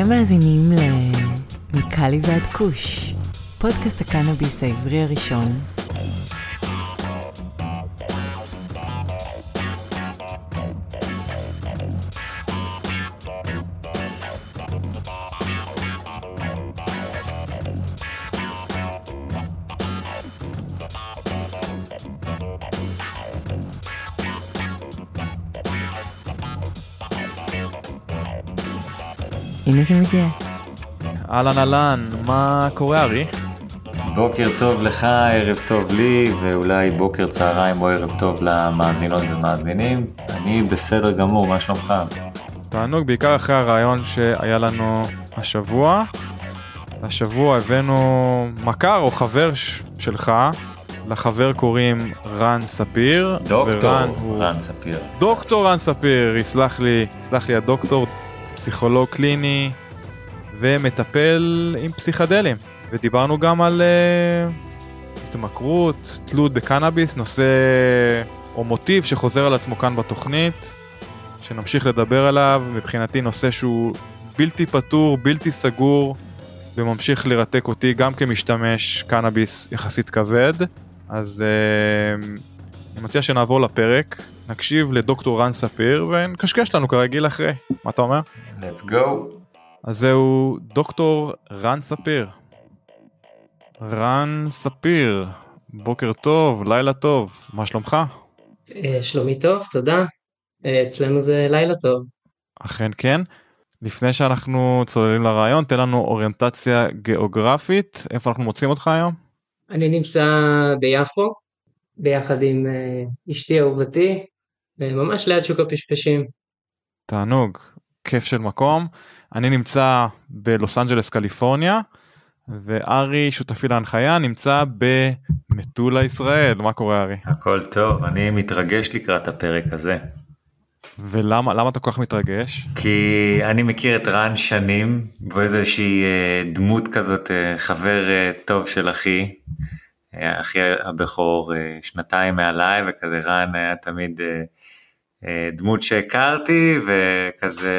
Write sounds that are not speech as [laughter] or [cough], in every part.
אתם מאזינים ל... מקאלי ועד כוש, פודקאסט הקנאביס העברי הראשון. אהלן אהלן, מה קורה ארי? בוקר טוב לך, ערב טוב לי, ואולי בוקר צהריים או ערב טוב למאזינות ומאזינים. אני בסדר גמור, מה שלומך? תענוג בעיקר אחרי הרעיון שהיה לנו השבוע. השבוע הבאנו מכר או חבר שלך, לחבר קוראים רן ספיר. דוקטור ורן הוא- רן ספיר. דוקטור רן ספיר, יסלח לי, יסלח לי הדוקטור, פסיכולוג קליני ומטפל עם פסיכדלים. ודיברנו גם על uh, התמכרות, תלות בקנאביס, נושא או מוטיב שחוזר על עצמו כאן בתוכנית, שנמשיך לדבר עליו, מבחינתי נושא שהוא בלתי פתור, בלתי סגור, וממשיך לרתק אותי גם כמשתמש קנאביס יחסית כבד. אז uh, אני מציע שנעבור לפרק, נקשיב לדוקטור רן ספיר ונקשקש לנו כרגיל אחרי. מה אתה אומר? let's go. אז זהו דוקטור רן ספיר. רן ספיר, בוקר טוב, לילה טוב, מה שלומך? אה, שלומי טוב, תודה. אה, אצלנו זה לילה טוב. אכן כן. לפני שאנחנו צוללים לרעיון, תן לנו אוריינטציה גיאוגרפית, איפה אנחנו מוצאים אותך היום? אני נמצא ביפו, ביחד עם אה, אשתי אהובתי, אה, ממש ליד שוק הפשפשים. תענוג, כיף של מקום. אני נמצא בלוס אנג'לס קליפורניה, וארי, שותפי להנחיה, נמצא במטולה ישראל. מה קורה ארי? הכל טוב, אני מתרגש לקראת הפרק הזה. ולמה למה אתה כל כך מתרגש? כי אני מכיר את רן שנים, והוא איזושהי אה, דמות כזאת, אה, חבר אה, טוב של אחי, אחי הבכור, שנתיים מעליי, וכזה רן היה תמיד דמות שהכרתי, וכזה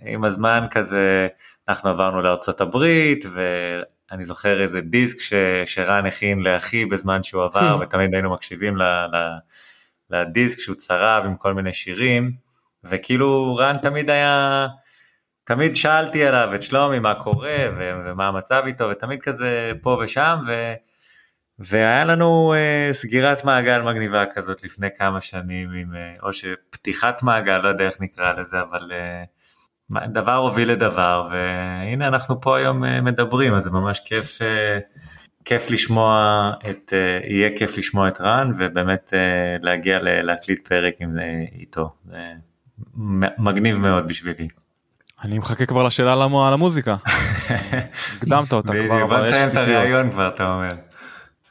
עם הזמן כזה אנחנו עברנו לארצות הברית, ואני זוכר איזה דיסק ש, שרן הכין לאחי בזמן שהוא עבר, ותמיד היינו מקשיבים ל, ל, לדיסק שהוא צרב עם כל מיני שירים, וכאילו רן תמיד היה, תמיד שאלתי עליו את שלומי מה קורה ו- ומה המצב איתו, ותמיד כזה פה ושם, ו- והיה לנו uh, סגירת מעגל מגניבה כזאת לפני כמה שנים, עם, uh, או שפתיחת מעגל, לא יודע איך נקרא לזה, אבל uh, דבר הוביל לדבר, והנה אנחנו פה היום uh, מדברים, אז זה ממש כיף. Uh, כיף לשמוע את, uh, יהיה כיף לשמוע את רן ובאמת להגיע להקליט פרק עם, איתו. זה מגניב מאוד בשבילי. אני מחכה כבר לשאלה על המו- על המוזיקה. [laughs] הקדמת אותה כבר, בוא אבל יש נסיים את ציפיות. הרעיון כבר אתה אומר.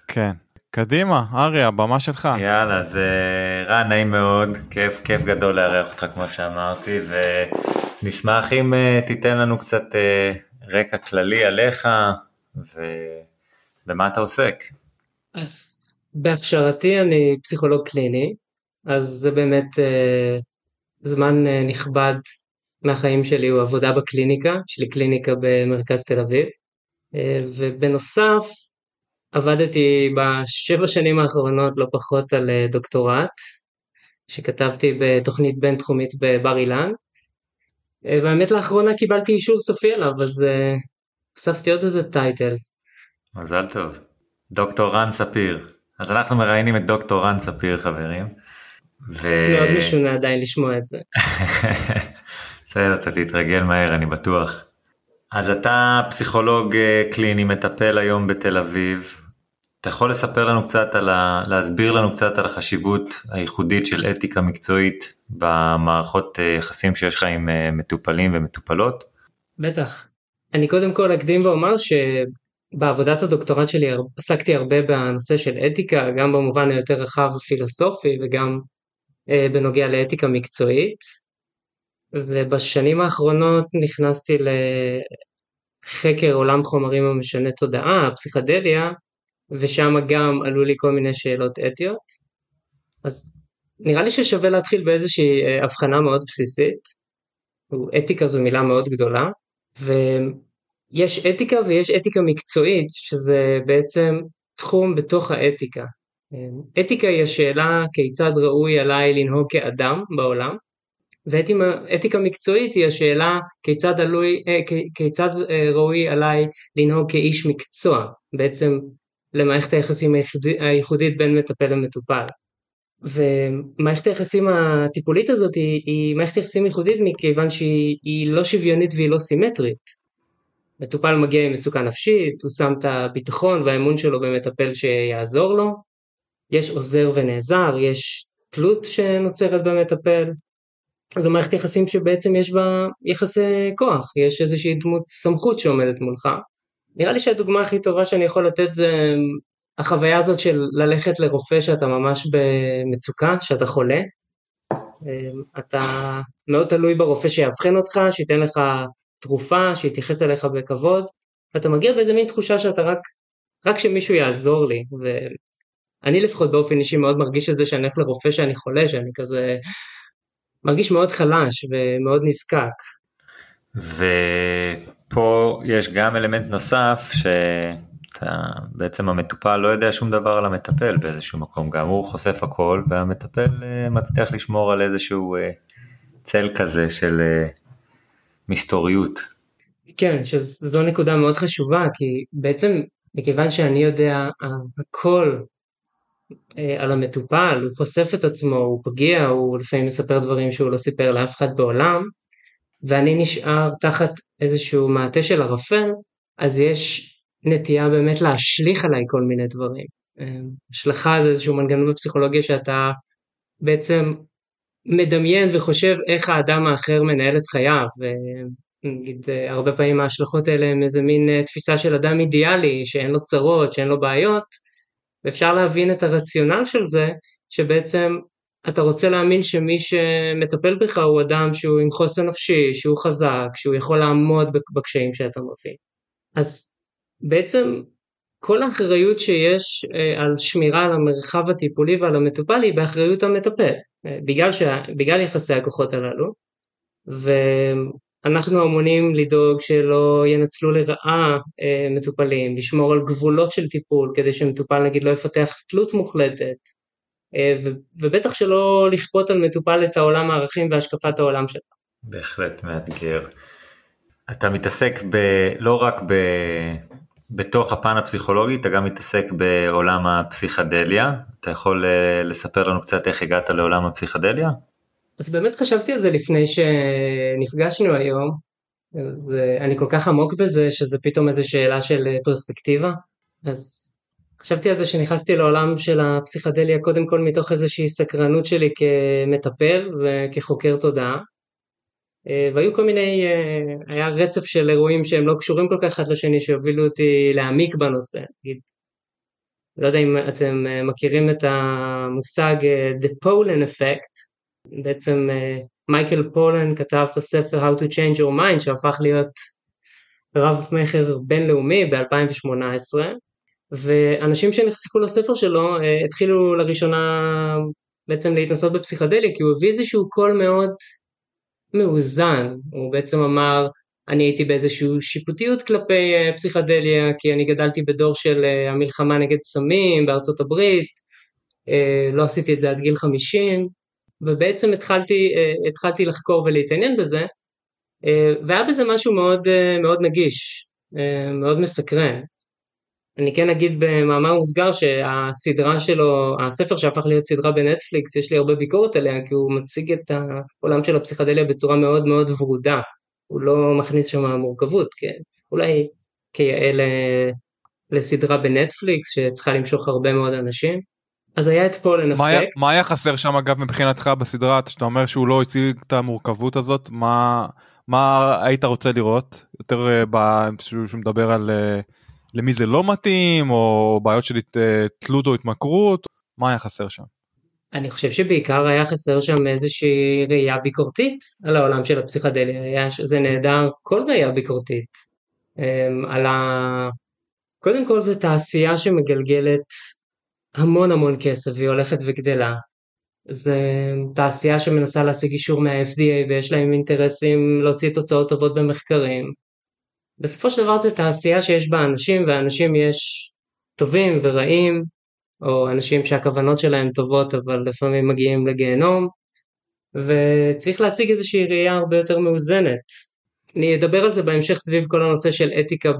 כן. קדימה, ארי, הבמה שלך. יאללה אז uh, רן נעים מאוד כיף כיף גדול לארח אותך כמו שאמרתי ונשמח אם uh, תיתן לנו קצת uh, רקע כללי עליך ובמה אתה עוסק. אז בהכשרתי אני פסיכולוג קליני, אז זה באמת אה, זמן אה, נכבד מהחיים שלי הוא עבודה בקליניקה, יש לי קליניקה במרכז תל אביב, אה, ובנוסף עבדתי בשבע שנים האחרונות לא פחות על אה, דוקטורט, שכתבתי בתוכנית בינתחומית בבר אילן, אה, והאמת לאחרונה קיבלתי אישור סופי עליו, אז אה, הוספתי עוד איזה טייטל. מזל טוב. דוקטור רן ספיר. אז אנחנו מראיינים את דוקטור רן ספיר חברים. ו... מאוד משונה עדיין לשמוע את זה. [laughs] בסדר, אתה תתרגל מהר, אני בטוח. אז אתה פסיכולוג אה, קליני, מטפל היום בתל אביב. אתה יכול לספר לנו קצת על ה... להסביר לנו קצת על החשיבות הייחודית של אתיקה מקצועית במערכות אה, יחסים שיש לך עם אה, מטופלים ומטופלות? בטח. אני קודם כל אקדים ואומר שבעבודת הדוקטורט שלי עסקתי הרבה בנושא של אתיקה, גם במובן היותר רחב הפילוסופי וגם אה, בנוגע לאתיקה מקצועית. ובשנים האחרונות נכנסתי לחקר עולם חומרים המשנה תודעה, הפסיכדליה, ושם גם עלו לי כל מיני שאלות אתיות. אז נראה לי ששווה להתחיל באיזושהי אה, הבחנה מאוד בסיסית. אתיקה זו מילה מאוד גדולה, ויש אתיקה ויש אתיקה מקצועית, שזה בעצם תחום בתוך האתיקה. אתיקה היא השאלה כיצד ראוי עליי לנהוג כאדם בעולם, ואתיקה מקצועית היא השאלה כיצד, עלוי, אה, כיצד אה, ראוי עליי לנהוג כאיש מקצוע, בעצם למערכת היחסים הייחודית, בין מטפל למטופל. ומערכת היחסים הטיפולית הזאת היא, היא מערכת יחסים ייחודית מכיוון שהיא לא שוויונית והיא לא סימטרית. מטופל מגיע עם מצוקה נפשית, הוא שם את הביטחון והאמון שלו במטפל שיעזור לו, יש עוזר ונעזר, יש תלות שנוצרת במטפל, זו מערכת יחסים שבעצם יש בה יחסי כוח, יש איזושהי דמות סמכות שעומדת מולך. נראה לי שהדוגמה הכי טובה שאני יכול לתת זה החוויה הזאת של ללכת לרופא שאתה ממש במצוקה, שאתה חולה. אתה מאוד תלוי ברופא שיאבחן אותך, שייתן לך תרופה, שיתייחס אליך בכבוד, ואתה מגיע באיזה מין תחושה שאתה רק, רק שמישהו יעזור לי, ואני לפחות באופן אישי מאוד מרגיש את זה שאני הולך לרופא שאני חולה, שאני כזה מרגיש מאוד חלש ומאוד נזקק. ופה יש גם אלמנט נוסף שבעצם המטופל לא יודע שום דבר על המטפל באיזשהו מקום, גם הוא חושף הכל והמטפל אה, מצליח לשמור על איזשהו אה, צל כזה של אה, מסתוריות. כן, שזו נקודה מאוד חשובה, כי בעצם מכיוון שאני יודע הכל על המטופל, הוא חושף את עצמו, הוא פגיע, הוא לפעמים מספר דברים שהוא לא סיפר לאף אחד בעולם, ואני נשאר תחת איזשהו מעטה של ערפל, אז יש נטייה באמת להשליך עליי כל מיני דברים. אה, השלכה זה איזשהו מנגנון בפסיכולוגיה שאתה בעצם מדמיין וחושב איך האדם האחר מנהל את חייו. נגיד אה, הרבה פעמים ההשלכות האלה הם איזה מין תפיסה של אדם אידיאלי שאין לו צרות, שאין לו בעיות, ואפשר להבין את הרציונל של זה, שבעצם אתה רוצה להאמין שמי שמטפל בך הוא אדם שהוא עם חוסן נפשי, שהוא חזק, שהוא יכול לעמוד בקשיים שאתה מביא. אז בעצם כל האחריות שיש אה, על שמירה על המרחב הטיפולי ועל המטופל היא באחריות המטפל, אה, בגלל, ש... בגלל יחסי הכוחות הללו. ו... אנחנו אמונים לדאוג שלא ינצלו לרעה אה, מטופלים, לשמור על גבולות של טיפול כדי שמטופל נגיד לא יפתח תלות מוחלטת, ובטח שלא לכפות על מטופל את העולם הערכים והשקפת העולם שלו. בהחלט מאתגר. אתה מתעסק ב, לא רק ב, בתוך הפן הפסיכולוגי, אתה גם מתעסק בעולם הפסיכדליה. אתה יכול אה, לספר לנו קצת איך הגעת לעולם הפסיכדליה? אז באמת חשבתי על זה לפני שנפגשנו היום, אז אה, אני כל כך עמוק בזה שזה פתאום איזו שאלה של אה, פרספקטיבה, אז חשבתי על זה שנכנסתי לעולם של הפסיכדליה קודם כל מתוך איזושהי סקרנות שלי כמטפל וכחוקר תודעה, אה, והיו כל מיני, היה רצף של אירועים שהם לא קשורים כל כך אחד לשני שהובילו אותי להעמיק בנושא, נגיד לא יודע אם אתם מכירים את המושג The Pollen Effect, בעצם אה, מייקל פולן כתב את הספר How to Change Your Mind שהפך להיות רב מכר בינלאומי ב-2018 ואנשים שנחשפו לספר שלו אה, התחילו לראשונה בעצם להתנסות בפסיכדליה כי הוא הביא איזשהו קול מאוד מאוזן, הוא בעצם אמר אני הייתי באיזושהי שיפוטיות כלפי אה, פסיכדליה כי אני גדלתי בדור של המלחמה נגד סמים בארצות הברית, לא עשיתי את זה עד גיל 50 ובעצם התחלתי, אה, התחלתי לחקור ולהתעניין בזה, אה, והיה בזה משהו מאוד, אה, מאוד נגיש, מאוד מסקרן. אני כן אגיד במאמר מוסגר שהסדרה שלו, הספר שהפך להיות סדרה בנטפליקס, יש לי הרבה ביקורת עליה, כי הוא מציג את העולם של הפסיכדליה בצורה מאוד מאוד ורודה. הוא לא מכניס שם מורכבות, כן? אולי כיאה לסדרה בנטפליקס שצריכה למשוך הרבה מאוד אנשים. אז היה את פולן אפקט. מה היה חסר שם אגב מבחינתך בסדרה שאתה אומר שהוא לא הציג את המורכבות הזאת מה מה היית רוצה לראות יותר uh, שהוא מדבר על uh, למי זה לא מתאים או בעיות של uh, תלות או התמכרות מה היה חסר שם. אני חושב שבעיקר היה חסר שם איזושהי ראייה ביקורתית על העולם של הפסיכדליה, היה, זה נהדר כל ראייה ביקורתית. Um, על ה... קודם כל זה תעשייה שמגלגלת המון המון כסף והיא הולכת וגדלה. זה תעשייה שמנסה להשיג אישור מה-FDA ויש להם אינטרסים להוציא תוצאות טובות במחקרים. בסופו של דבר זה תעשייה שיש בה אנשים, ואנשים יש טובים ורעים, או אנשים שהכוונות שלהם טובות אבל לפעמים מגיעים לגיהנום, וצריך להציג איזושהי ראייה הרבה יותר מאוזנת. אני אדבר על זה בהמשך סביב כל הנושא של אתיקה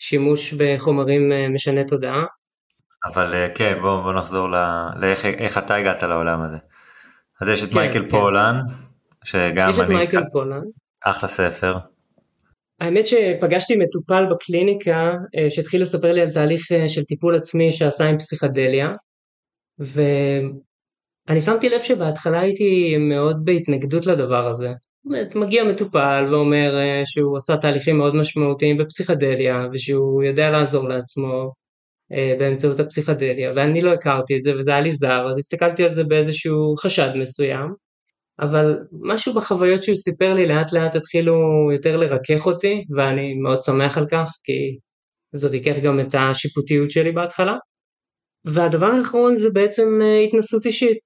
בשימוש בחומרים אה, משני תודעה. אבל אה, כן, בוא, בוא נחזור לאיך אתה הגעת לעולם הזה. אז יש את כן, מייקל כן. פולן, שגם יש אני... יש את מייקל פולן. אחלה ספר. האמת שפגשתי מטופל בקליניקה אה, שהתחיל לספר לי על תהליך של טיפול עצמי שעשה עם פסיכדליה ואני שמתי לב שבהתחלה הייתי מאוד בהתנגדות לדבר הזה. מגיע מטופל ואומר אה, שהוא עשה תהליכים מאוד משמעותיים בפסיכדליה ושהוא יודע לעזור לעצמו אה, באמצעות הפסיכדליה ואני לא הכרתי את זה וזה היה לי זר אז הסתכלתי על זה באיזשהו חשד מסוים אבל משהו בחוויות שהוא סיפר לי לאט לאט התחילו יותר לרכך אותי ואני מאוד שמח על כך כי זה ריכך גם את השיפוטיות שלי בהתחלה והדבר האחרון זה בעצם אה, התנסות אישית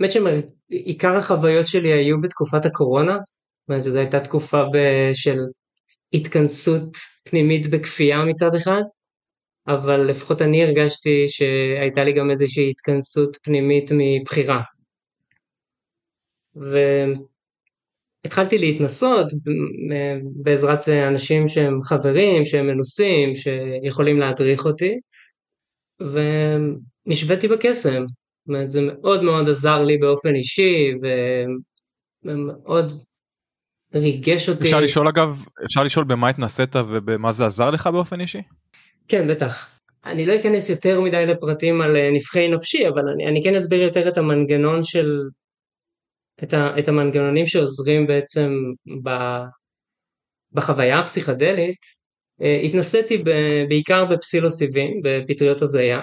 האמת שעיקר החוויות שלי היו בתקופת הקורונה, זאת אומרת זו הייתה תקופה של התכנסות פנימית בכפייה מצד אחד, אבל לפחות אני הרגשתי שהייתה לי גם איזושהי התכנסות פנימית מבחירה. והתחלתי להתנסות בעזרת אנשים שהם חברים, שהם מנוסים, שיכולים להדריך אותי, ונשוויתי בקסם. זאת אומרת, זה מאוד מאוד עזר לי באופן אישי, ומאוד ריגש אותי. אפשר לשאול אגב, אפשר לשאול במה התנסית ובמה זה עזר לך באופן אישי? כן, בטח. אני לא אכנס יותר מדי לפרטים על אה, נבחי נפשי, אבל אני, אני כן אסביר יותר את המנגנון של... את, ה, את המנגנונים שעוזרים בעצם ב, בחוויה הפסיכדלית. אה, התנסיתי ב, בעיקר בפסילוסיבים, בפטריות הזיה.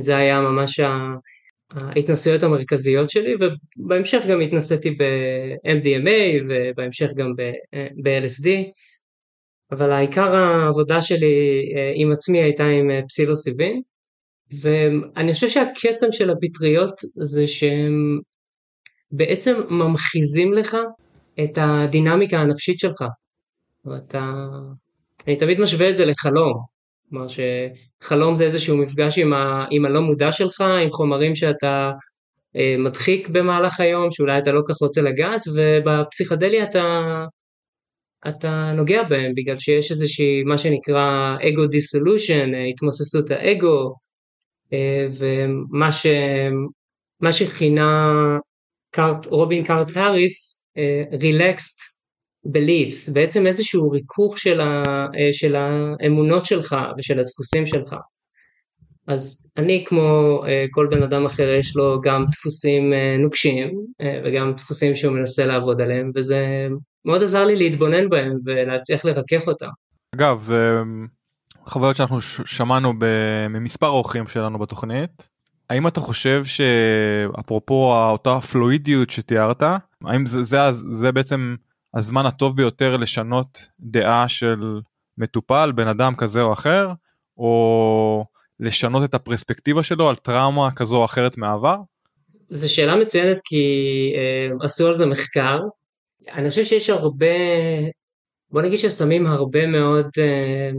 זה היה ממש ההתנסויות המרכזיות שלי ובהמשך גם התנסיתי ב-MDMA ובהמשך גם ב-LSD אבל העיקר העבודה שלי אה, עם עצמי הייתה עם אה, פסילוסיבין ואני חושב שהקסם של הפטריות זה שהם בעצם ממחיזים לך את הדינמיקה הנפשית שלך. ואתה... אני תמיד משווה את זה לחלום. כלומר שחלום זה איזשהו מפגש עם, ה, עם הלא מודע שלך, עם חומרים שאתה אה, מדחיק במהלך היום, שאולי אתה לא כך רוצה לגעת, ובפסיכדליה אתה, אתה נוגע בהם, בגלל שיש איזושהי, מה שנקרא אגו דיסולושן, אה, התמוססות האגו, אה, ומה ש, שכינה קארט, רובין קארט האריס, רילקסט uh, beliefs, בעצם איזשהו ריכוך של, ה, אה, של האמונות שלך ושל הדפוסים שלך. אז אני כמו אה, כל בן אדם אחר יש לו גם דפוסים אה, נוקשים וגם דפוסים שהוא מנסה לעבוד עליהם וזה מאוד עזר לי להתבונן בהם ולהצליח לרכך אותם. אגב זה חוויות שאנחנו שמענו ממספר אורחים שלנו בתוכנית. האם אתה חושב שאפרופו אותה פלואידיות שתיארת האם זה, זה, זה בעצם הזמן הטוב ביותר לשנות דעה של מטופל, בן אדם כזה או אחר, או לשנות את הפרספקטיבה שלו על טראומה כזו או אחרת מהעבר? זו שאלה מצוינת כי אה, עשו על זה מחקר. אני חושב שיש הרבה, בוא נגיד ששמים הרבה מאוד אה,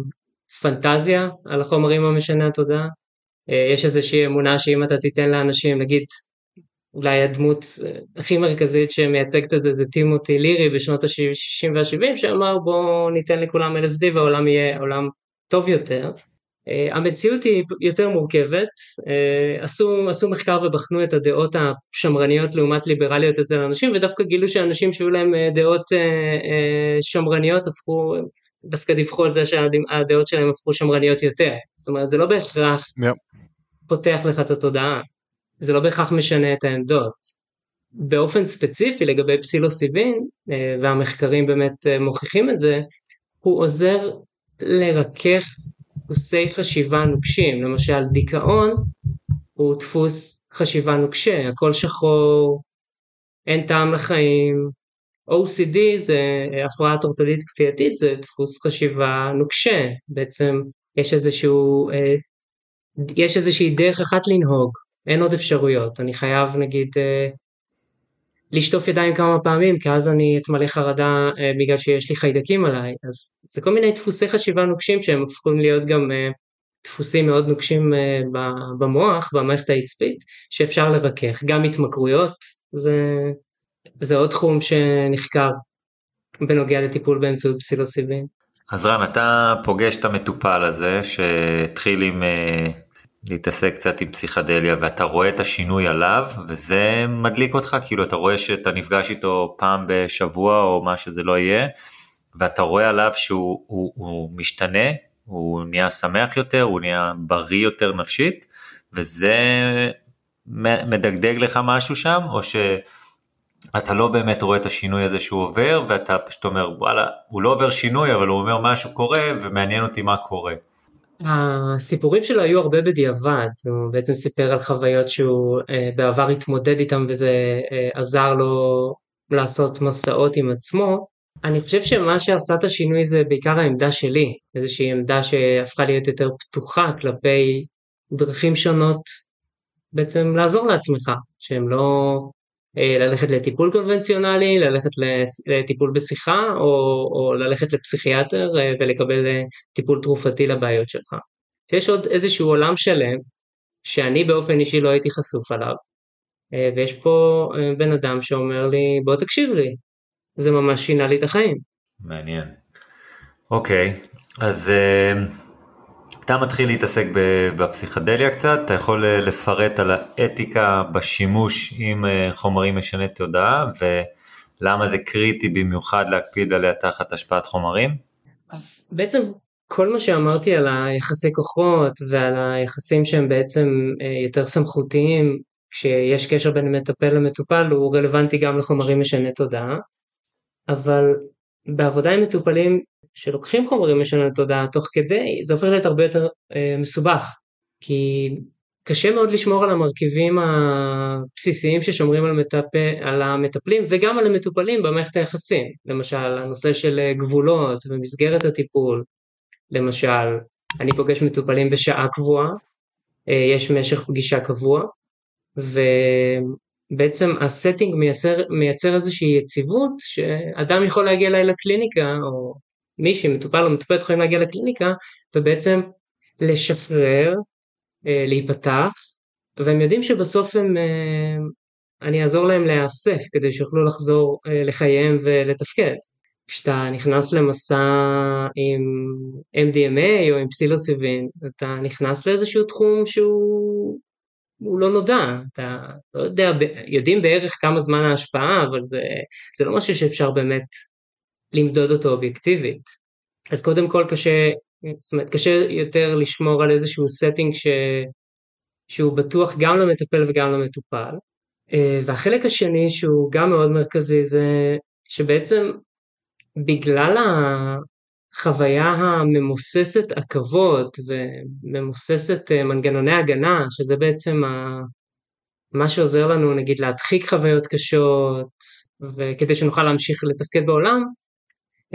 פנטזיה על החומרים המשני התודעה. אה, יש איזושהי אמונה שאם אתה תיתן לאנשים, נגיד אולי הדמות אה, הכי מרכזית שמייצגת את זה זה טימותי לירי בשנות ה-60 וה-70 שאמר בואו ניתן לכולם LSD והעולם יהיה עולם טוב יותר. Uh, המציאות היא יותר מורכבת, עשו, עשו מחקר ובחנו את הדעות השמרניות לעומת ליברליות אצל אנשים ודווקא גילו שאנשים שהיו להם דעות שמרניות הפכו, דווקא דיווחו על זה שהדעות שלהם הפכו שמרניות יותר, זאת אומרת זה לא בהכרח yep. פותח לך את התודעה. זה לא בהכרח משנה את העמדות. באופן ספציפי לגבי פסילוסיבין, אה, והמחקרים באמת אה, מוכיחים את זה, הוא עוזר לרכך דפוסי חשיבה נוקשים, למשל דיכאון הוא דפוס חשיבה נוקשה, הכל שחור, אין טעם לחיים, OCD זה אה, הפרעת אורתודית כפייתית, זה דפוס חשיבה נוקשה, בעצם יש איזשהו, יש איזושהי דרך אחת לנהוג, אין עוד אפשרויות, אני חייב נגיד, אה, לשטוף ידיים כמה פעמים, כי אז אני אתמלא חרדה אה, בגלל שיש לי חיידקים עליי. אז זה כל מיני דפוסי חשיבה נוקשים שהם הופכים להיות גם אה, דפוסים מאוד נוקשים אה, במוח, במערכת העצבית, שאפשר לרכך. גם התמכרויות, זה, זה עוד תחום שנחקר בנוגע לטיפול באמצעות פסילוסיבין. אז רן, אתה פוגש את המטופל הזה שהתחיל עם להתעסק קצת עם פסיכדליה ואתה רואה את השינוי עליו וזה מדליק אותך כאילו אתה רואה שאתה נפגש איתו פעם בשבוע או מה שזה לא יהיה ואתה רואה עליו שהוא הוא, הוא משתנה הוא נהיה שמח יותר הוא נהיה בריא יותר נפשית וזה מדגדג לך משהו שם או שאתה לא באמת רואה את השינוי הזה שהוא עובר ואתה פשוט אומר וואלה הוא לא עובר שינוי אבל הוא אומר משהו קורה ומעניין אותי מה קורה. הסיפורים שלו היו הרבה בדיעבד, הוא בעצם סיפר על חוויות שהוא אה, בעבר התמודד איתם וזה אה, עזר לו לעשות מסעות עם עצמו. אני חושב שמה שעשה את השינוי זה בעיקר העמדה שלי, איזושהי עמדה שהפכה להיות יותר פתוחה כלפי דרכים שונות בעצם לעזור לעצמך, שהם לא ללכת לטיפול קונבנציונלי, ללכת לטיפול בשיחה, או, או ללכת לפסיכיאטר אה, ולקבל אה, טיפול תרופתי לבעיות שלך. יש עוד איזשהו עולם שלם שאני באופן אישי לא הייתי חשוף עליו, ויש פה בן אדם שאומר לי בוא תקשיב לי, זה ממש שינה לי את החיים. מעניין. אוקיי, אז אתה מתחיל להתעסק בפסיכדליה קצת, אתה יכול אה, לפרט על האתיקה בשימוש עם אה, חומרים משני תודעה ולמה זה קריטי במיוחד להקפיד עליה תחת השפעת חומרים? אז בעצם כל מה שאמרתי על היחסי כוחות ועל היחסים שהם בעצם אה, יותר סמכותיים, כשיש קשר בין מטפל למטופל, הוא רלוונטי גם לחומרים משני תודעה, אבל בעבודה עם מטופלים שלוקחים חומרים משנה תודעה תוך כדי, זה הופך להיות הרבה יותר אה, מסובך, כי קשה מאוד לשמור על המרכיבים הבסיסיים ששומרים על, מטפ... על המטפלים וגם על המטופלים במערכת היחסים, למשל הנושא של אה, גבולות ומסגרת הטיפול, למשל אני פוגש מטופלים בשעה קבועה, אה, יש משך פגישה קבוע, ובעצם הסטינג מייצר, מייצר איזושהי יציבות שאדם יכול להגיע אליי לקליניקה או מישהי, מטופל או מטופלת יכולים להגיע לקליניקה ובעצם לשחרר, אה, להיפתח, והם יודעים שבסוף הם, אה, אני אעזור להם להיאסף כדי שיוכלו לחזור אה, לחייהם ולתפקד. כשאתה נכנס למסע עם MDMA או עם פסילוסיבין, אתה נכנס לאיזשהו תחום שהוא לא נודע, אתה לא יודע, יודעים בערך כמה זמן ההשפעה, אבל זה, זה לא משהו שאפשר באמת למדוד אותו אובייקטיבית. אז קודם כל קשה, זאת אומרת, קשה יותר לשמור על איזשהו setting ש... שהוא בטוח גם למטפל וגם למטופל. אה, והחלק השני שהוא גם מאוד מרכזי זה שבעצם בגלל החוויה הממוססת עכבות וממוססת אה, מנגנוני הגנה, שזה בעצם ה... מה שעוזר לנו נגיד להדחיק חוויות קשות וכדי שנוכל להמשיך לתפקד בעולם,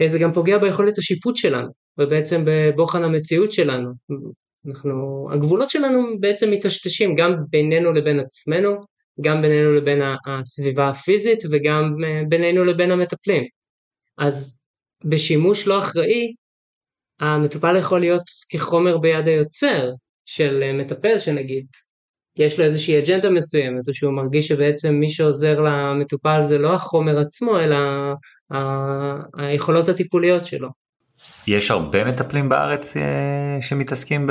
אה, זה גם פוגע ביכולת השיפוט שלנו, ובעצם בבוחן המציאות שלנו. אנחנו, הגבולות שלנו בעצם מטשטשים גם בינינו לבין עצמנו, גם בינינו לבין הסביבה הפיזית וגם אה, בינינו לבין המטפלים. אז בשימוש לא אחראי, המטופל יכול להיות כחומר ביד היוצר של אה, מטפל שנגיד יש לו איזושהי אג'נדה מסוימת, או שהוא מרגיש שבעצם מי שעוזר למטופל זה לא החומר עצמו, אלא היכולות הטיפוליות שלו. יש הרבה מטפלים בארץ אה, שמתעסקים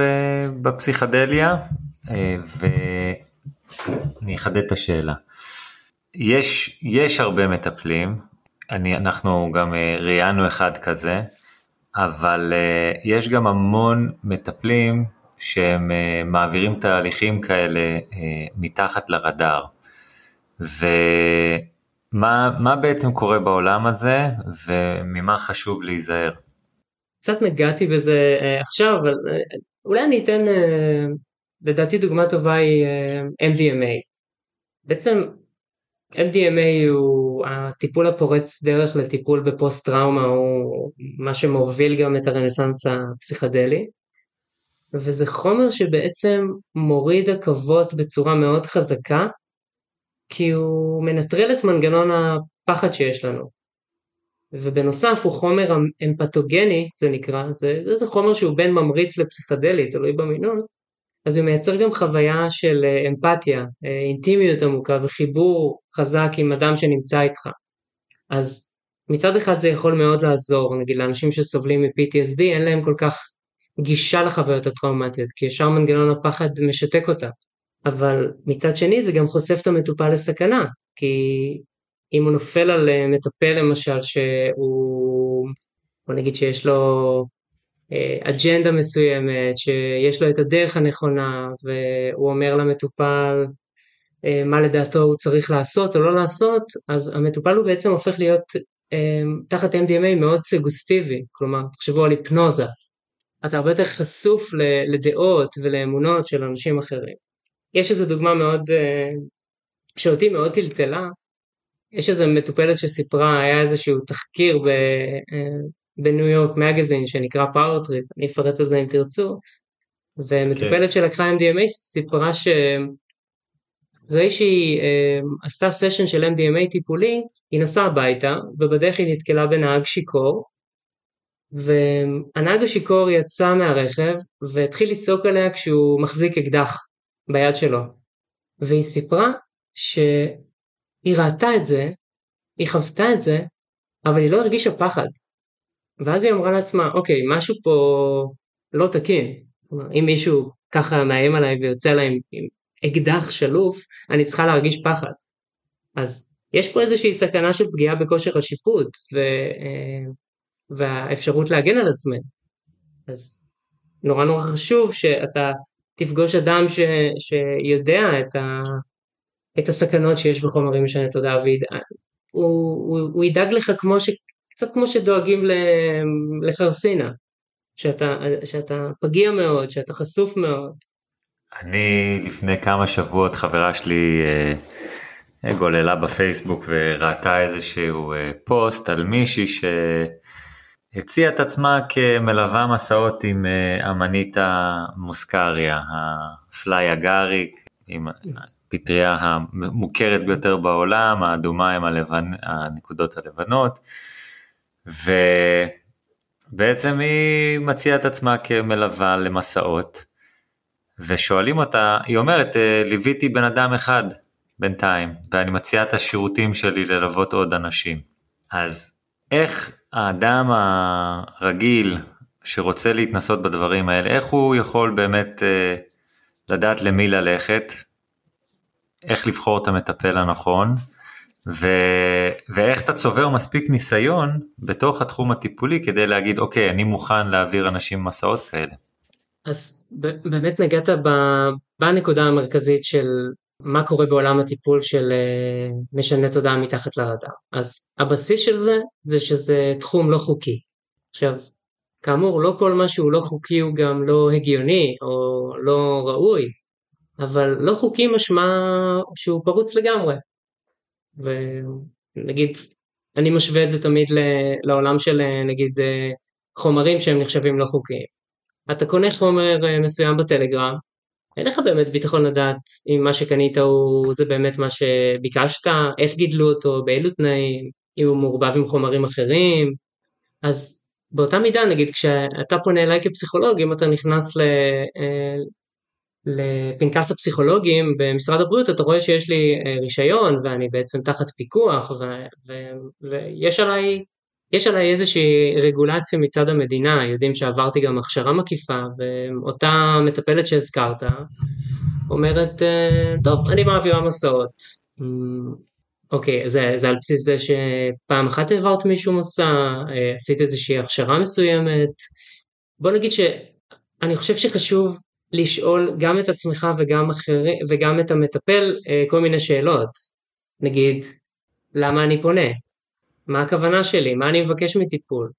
בפסיכדליה, אה, ואני אחדד את השאלה. יש, יש הרבה מטפלים, אני, אנחנו גם אה, ראיינו אחד כזה, אבל יש גם המון מטפלים שהם uh, מעבירים תהליכים כאלה מתחת לרדאר. ומה בעצם קורה בעולם הזה וממה חשוב להיזהר? קצת נגעתי בזה עכשיו, אבל אולי אני אתן, לדעתי דוגמה טובה היא MDMA. בעצם MDMA הוא הטיפול הפורץ דרך לטיפול בפוסט טראומה, הוא מה שמוביל גם את הרנסאנס הפסיכדלי. וזה חומר שבעצם מוריד עכבות בצורה מאוד חזקה, כי הוא מנטרל את מנגנון הפחד שיש לנו. ובנוסף הוא חומר אמפתוגני, זה נקרא, זה, זה, חומר שהוא בין ממריץ לפסיכדלי, תלוי במינון, אז הוא מייצר גם חוויה של אה, אמפתיה, אה, אינטימיות עמוקה וחיבור חזק עם אדם שנמצא איתך. אז מצד אחד זה יכול מאוד לעזור, נגיד לאנשים שסובלים מ-PTSD אין להם כל כך גישה לחוויות הטראומטיות, כי ישר מנגנון הפחד משתק אותה. אבל מצד שני זה גם חושף את המטופל לסכנה, כי אם הוא נופל על אה, מטפל למשל שהוא, בוא נגיד שיש לו אג'נדה מסוימת, שיש לו את הדרך הנכונה, והוא אומר למטופל אה, מה לדעתו הוא צריך לעשות או לא לעשות, אז המטופל הוא בעצם הופך להיות תחת MDMA מאוד סגוסטיבי, כלומר תחשבו על היפנוזה, אתה הרבה יותר חשוף לדעות ולאמונות של אנשים אחרים. יש איזו דוגמה מאוד, שאותי מאוד טלטלה, יש איזו מטופלת שסיפרה, היה איזשהו תחקיר ב, אה, בניו יורק מגזין שנקרא Power Trip, אני אפרט על זה אם תרצו, ומטופלת yes. שלקחה MDMA סיפרה שאחרי שהיא אה, עשתה סשן של MDMA טיפולי, היא נסעה הביתה, ובדרך היא נתקלה בנהג שיכור, והנהג השיכור יצא מהרכב והתחיל לצעוק עליה כשהוא מחזיק אקדח ביד שלו. והיא סיפרה ש... היא ראתה את זה, היא חוותה את זה, אבל היא לא הרגישה פחד. ואז היא אמרה לעצמה, אוקיי, משהו פה לא תקין. כלומר, אם מישהו ככה מאיים עליי ויוצא לה עם, עם אקדח שלוף, אני צריכה להרגיש פחד. אז יש פה איזושהי סכנה של פגיעה בכושר השיפוט ו, אה, והאפשרות להגן על עצמנו. אז נורא נורא חשוב שאתה תפגוש אדם ש, שיודע את, ה, את הסכנות שיש בחומרים משני תודעה, והוא הוא, הוא ידאג לך כמו ש... קצת כמו שדואגים לחרסינה, שאתה, שאתה פגיע מאוד, שאתה חשוף מאוד. אני לפני כמה שבועות חברה שלי אה, גוללה בפייסבוק וראתה איזשהו אה, פוסט על מישהי שהציעה את עצמה כמלווה מסעות עם אה, אמנית המוסקריה, הפליי הגאריק, עם הפטריה המוכרת ביותר בעולם, האדומה עם הלבנ... הנקודות הלבנות, ובעצם היא מציעה את עצמה כמלווה למסעות, ושואלים אותה, היא אומרת, אה, ליוויתי בן אדם אחד בינתיים, ואני מציעה את השירותים שלי ללוות עוד אנשים. אז איך האדם הרגיל שרוצה להתנסות בדברים האלה, איך הוא יכול באמת אה, לדעת למי ללכת, איך לבחור את המטפל הנכון, ו... ואיך אתה צובר מספיק ניסיון בתוך התחום הטיפולי כדי להגיד אוקיי אני מוכן להעביר אנשים מסעות כאלה. אז באמת נגעת בנקודה המרכזית של מה קורה בעולם הטיפול של אה, משנה תודעה מתחת לרדאר. אז הבסיס של זה זה שזה תחום לא חוקי. עכשיו כאמור לא כל מה שהוא לא חוקי הוא גם לא הגיוני או לא ראוי אבל לא חוקי משמע שהוא פרוץ לגמרי. ונגיד, אני משווה את זה תמיד לעולם של נגיד חומרים שהם נחשבים לא חוקיים. אתה קונה חומר אה, מסוים בטלגרם, אין לך באמת ביטחון לדעת אם מה שקנית הוא זה באמת מה שביקשת, איך גידלו אותו, באילו תנאים, אם הוא מעורבב עם חומרים אחרים, אז באותה מידה נגיד כשאתה פונה אליי כפסיכולוג, אם אתה נכנס ל, אה, לפנקס הפסיכולוגים במשרד הבריאות אתה רואה שיש לי אה, רישיון ואני בעצם תחת פיקוח ו- ו- ויש עליי יש עליי איזושהי רגולציה מצד המדינה, יודעים שעברתי גם הכשרה מקיפה ואותה מטפלת שהזכרת אומרת אה, טוב אני מעבירה מסעות. אמ, אוקיי זה, זה על בסיס זה שפעם אחת העברת מישהו מסע, אה, עשית איזושהי הכשרה מסוימת. בוא נגיד שאני חושב שחשוב לשאול גם את עצמך וגם, אחרי, וגם את המטפל אה, כל מיני שאלות. נגיד, למה אני פונה? מה הכוונה שלי? מה אני מבקש מטיפול?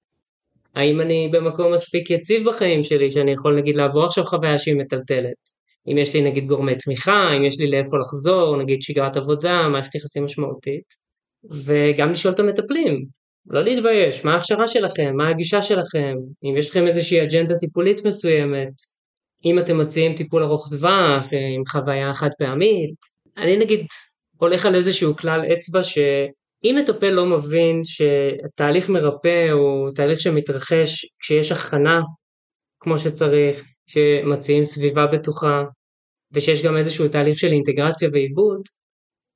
האם אני במקום מספיק יציב בחיים שלי שאני יכול נגיד לעבור עכשיו חוויה שהיא מטלטלת? אם יש לי נגיד גורמי תמיכה, אם יש לי לאיפה לחזור, נגיד שגרת עבודה, מערכת יחסים משמעותית. וגם לשאול את המטפלים, לא להתבייש, מה ההכשרה שלכם, מה הגישה שלכם, אם יש לכם איזושהי אג'נדה טיפולית מסוימת, אם אתם מציעים טיפול ארוך טווח עם חוויה חד פעמית, אני נגיד הולך על איזשהו כלל אצבע שאם מטפל לא מבין שתהליך מרפא הוא תהליך שמתרחש כשיש הכנה כמו שצריך, שמציעים סביבה בטוחה ושיש גם איזשהו תהליך של אינטגרציה ועיבוד,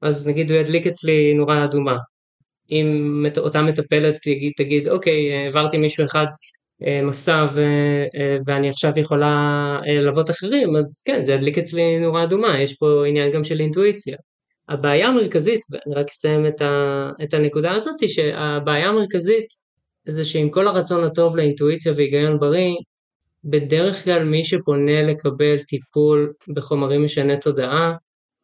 אז נגיד הוא ידליק אצלי נורה אדומה. אם אותה מטפלת תגיד, תגיד אוקיי העברתי מישהו אחד מסע ו, אה, ואני עכשיו יכולה אה, ללוות אחרים אז כן זה ידליק אצלי נורה אדומה יש פה עניין גם של אינטואיציה. הבעיה המרכזית ואני רק אסיים את, ה, את הנקודה הזאת שהבעיה המרכזית זה שעם כל הרצון הטוב לאינטואיציה והיגיון בריא בדרך כלל מי שפונה לקבל טיפול בחומרים משני תודעה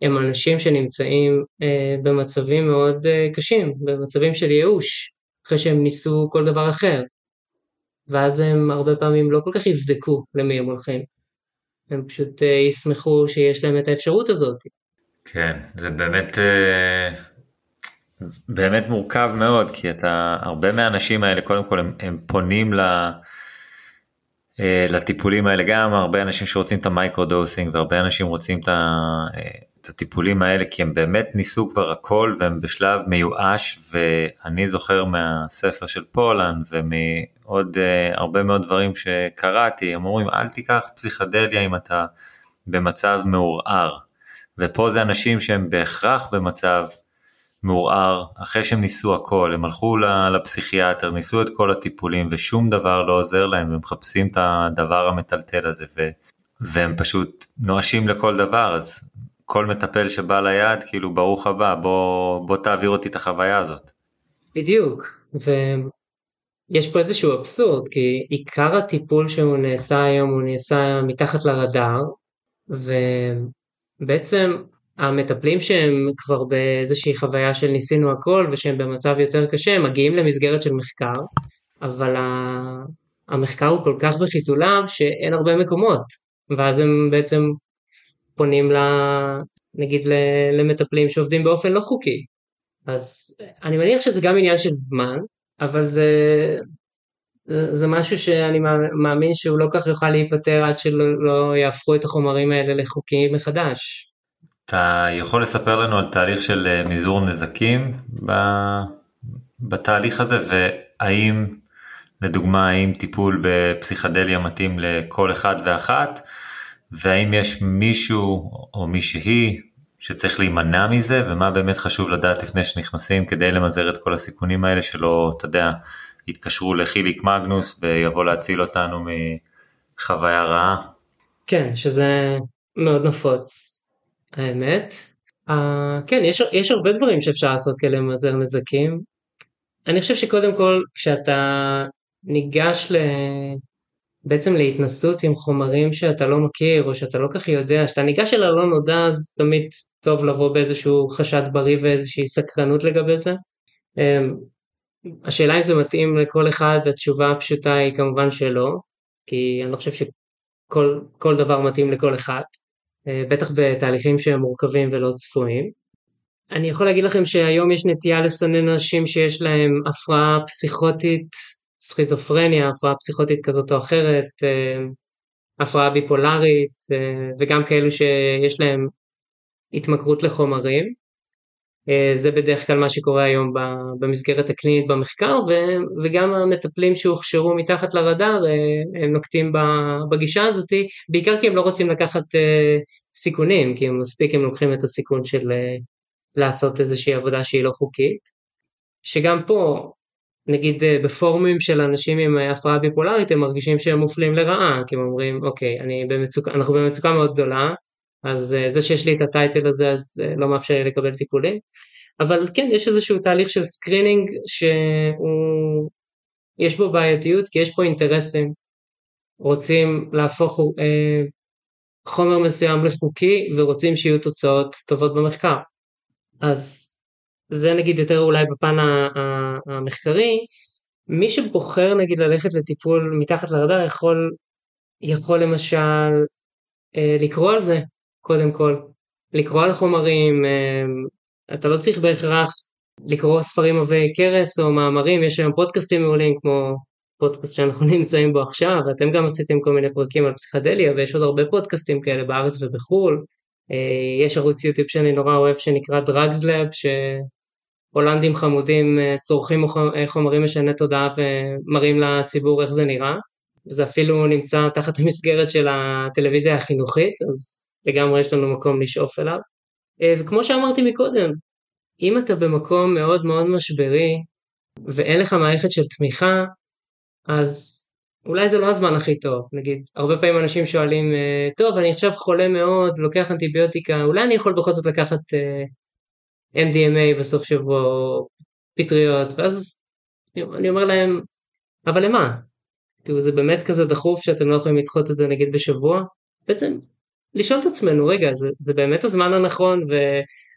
הם אנשים שנמצאים אה, במצבים מאוד אה, קשים, במצבים של ייאוש, אחרי שהם ניסו כל דבר אחר. ואז הם הרבה פעמים לא כל כך יבדקו למי הם הולכים. הם פשוט אה, ישמחו שיש להם את האפשרות הזאת. כן, זה באמת, אה, באמת מורכב מאוד, כי אתה, הרבה מהאנשים האלה, קודם כל הם, הם פונים ל... אה, לטיפולים האלה גם הרבה אנשים שרוצים את המייקרו דוסינג והרבה אנשים רוצים את, ה, את הטיפולים האלה כי הם באמת ניסו כבר הכל והם בשלב מיואש ואני זוכר מהספר של פולנד ומעוד uh, הרבה מאוד דברים שקראתי הם אומרים אל תיקח פסיכדליה אם אתה במצב מעורער. ופה זה אנשים שהם בהכרח במצב מעורער אחרי שהם ניסו הכל הם הלכו לפסיכיאטר ניסו את כל הטיפולים ושום דבר לא עוזר להם והם מחפשים את הדבר המטלטל הזה ו, והם פשוט נואשים לכל דבר אז כל מטפל שבא ליד, כאילו ברוך הבא, בוא, בוא תעביר אותי את החוויה הזאת. בדיוק, ויש פה איזשהו אבסורד, כי עיקר הטיפול שהוא נעשה היום הוא נעשה מתחת לרדאר, ובעצם המטפלים שהם כבר באיזושהי חוויה של ניסינו הכל ושהם במצב יותר קשה, הם מגיעים למסגרת של מחקר, אבל המחקר הוא כל כך בחיתוליו שאין הרבה מקומות, ואז הם בעצם פונים ל... נגיד למטפלים שעובדים באופן לא חוקי. אז אני מניח שזה גם עניין של זמן, אבל זה, זה משהו שאני מאמין שהוא לא כך יוכל להיפטר עד שלא לא יהפכו את החומרים האלה לחוקיים מחדש. אתה יכול לספר לנו על תהליך של אה, מזעור נזקים בתהליך הזה והאם לדוגמה האם טיפול בפסיכדליה מתאים לכל אחד ואחת והאם יש מישהו או מישהי שצריך להימנע מזה ומה באמת חשוב לדעת לפני שנכנסים כדי למזער את כל הסיכונים האלה שלא, אתה יודע, יתקשרו לחיליק מגנוס ויבוא להציל אותנו מחוויה רעה. כן, שזה מאוד נפוץ, האמת. Uh, כן, יש, יש הרבה דברים שאפשר לעשות כדי למזער נזקים. אני חושב שקודם כל כשאתה ניגש ל... בעצם להתנסות עם חומרים שאתה לא מכיר או שאתה לא כך יודע, כשאתה ניגש אל הלא נודע אז תמיד טוב לבוא באיזשהו חשד בריא ואיזושהי סקרנות לגבי זה. אמ, השאלה אם זה מתאים לכל אחד, התשובה הפשוטה היא כמובן שלא, כי אני לא חושב שכל דבר מתאים לכל אחד, אה, בטח בתהליכים שהם מורכבים ולא צפויים. אני יכול להגיד לכם שהיום יש נטייה לסנן אנשים שיש להם הפרעה פסיכוטית סכיזופרניה, הפרעה פסיכוטית כזאת או אחרת, אה, הפרעה ביפולרית אה, וגם כאלו שיש להם התמכרות לחומרים. אה, זה בדרך כלל מה שקורה היום במסגרת הקלינית במחקר וגם המטפלים שהוכשרו מתחת לרדאר הם נוקטים בגישה הזאת בעיקר כי הם לא רוצים לקחת סיכונים כי הם מספיק הם לוקחים את הסיכון של לעשות איזושהי עבודה שהיא לא חוקית שגם פה נגיד אה, בפורומים של אנשים עם אה, הפרעה ביפולרית הם מרגישים שהם מופלים לרעה כי הם אומרים אוקיי אני במצוקה, אנחנו במצוקה מאוד גדולה אז אה, זה שיש לי את ה title הזה אז לא מאפשר לי לקבל טיפולים. אבל כן יש איזשהו תהליך של screening שהוא יש בו בעייתיות כי יש פה אינטרסים. רוצים להפוך אה, חומר מסוים לחוקי ורוצים שיהיו תוצאות טובות במחקר. אז זה נגיד יותר אולי בפן המחקרי, מי שבוחר נגיד ללכת לטיפול מתחת לרדאר יכול, יכול למשל אה, לקרוא על זה קודם כל, לקרוא על החומרים, אה, אתה לא צריך בהכרח לקרוא ספרים עבי כרס או מאמרים, יש היום פודקאסטים מעולים כמו פודקאסט שאנחנו [laughs] נמצאים בו עכשיו, ואתם גם עשיתם כל מיני פרקים על פסיכדליה ויש עוד הרבה פודקאסטים כאלה בארץ ובחו"ל, יש ערוץ יוטיוב שאני נורא אוהב שנקרא Drugs Lab, שהולנדים חמודים צורכים חומרים משני תודעה ומראים לציבור איך זה נראה. זה אפילו נמצא תחת המסגרת של הטלוויזיה החינוכית, אז לגמרי יש לנו מקום לשאוף אליו. וכמו שאמרתי מקודם, אם אתה במקום מאוד מאוד משברי ואין לך מערכת של תמיכה, אז אולי זה לא הזמן הכי טוב. נגיד, הרבה פעמים אנשים שואלים, אה, טוב, אני עכשיו חולה מאוד, לוקח אנטיביוטיקה, אולי אני יכול בכל זאת לקחת אה, MDMA בסוף שבוע, או פטריות, ואז אני אומר להם, אבל למה? כאילו זה באמת כזה דחוף שאתם לא יכולים לדחות את זה נגיד בשבוע? בעצם לשאול את עצמנו, רגע, זה, זה באמת הזמן הנכון, ו...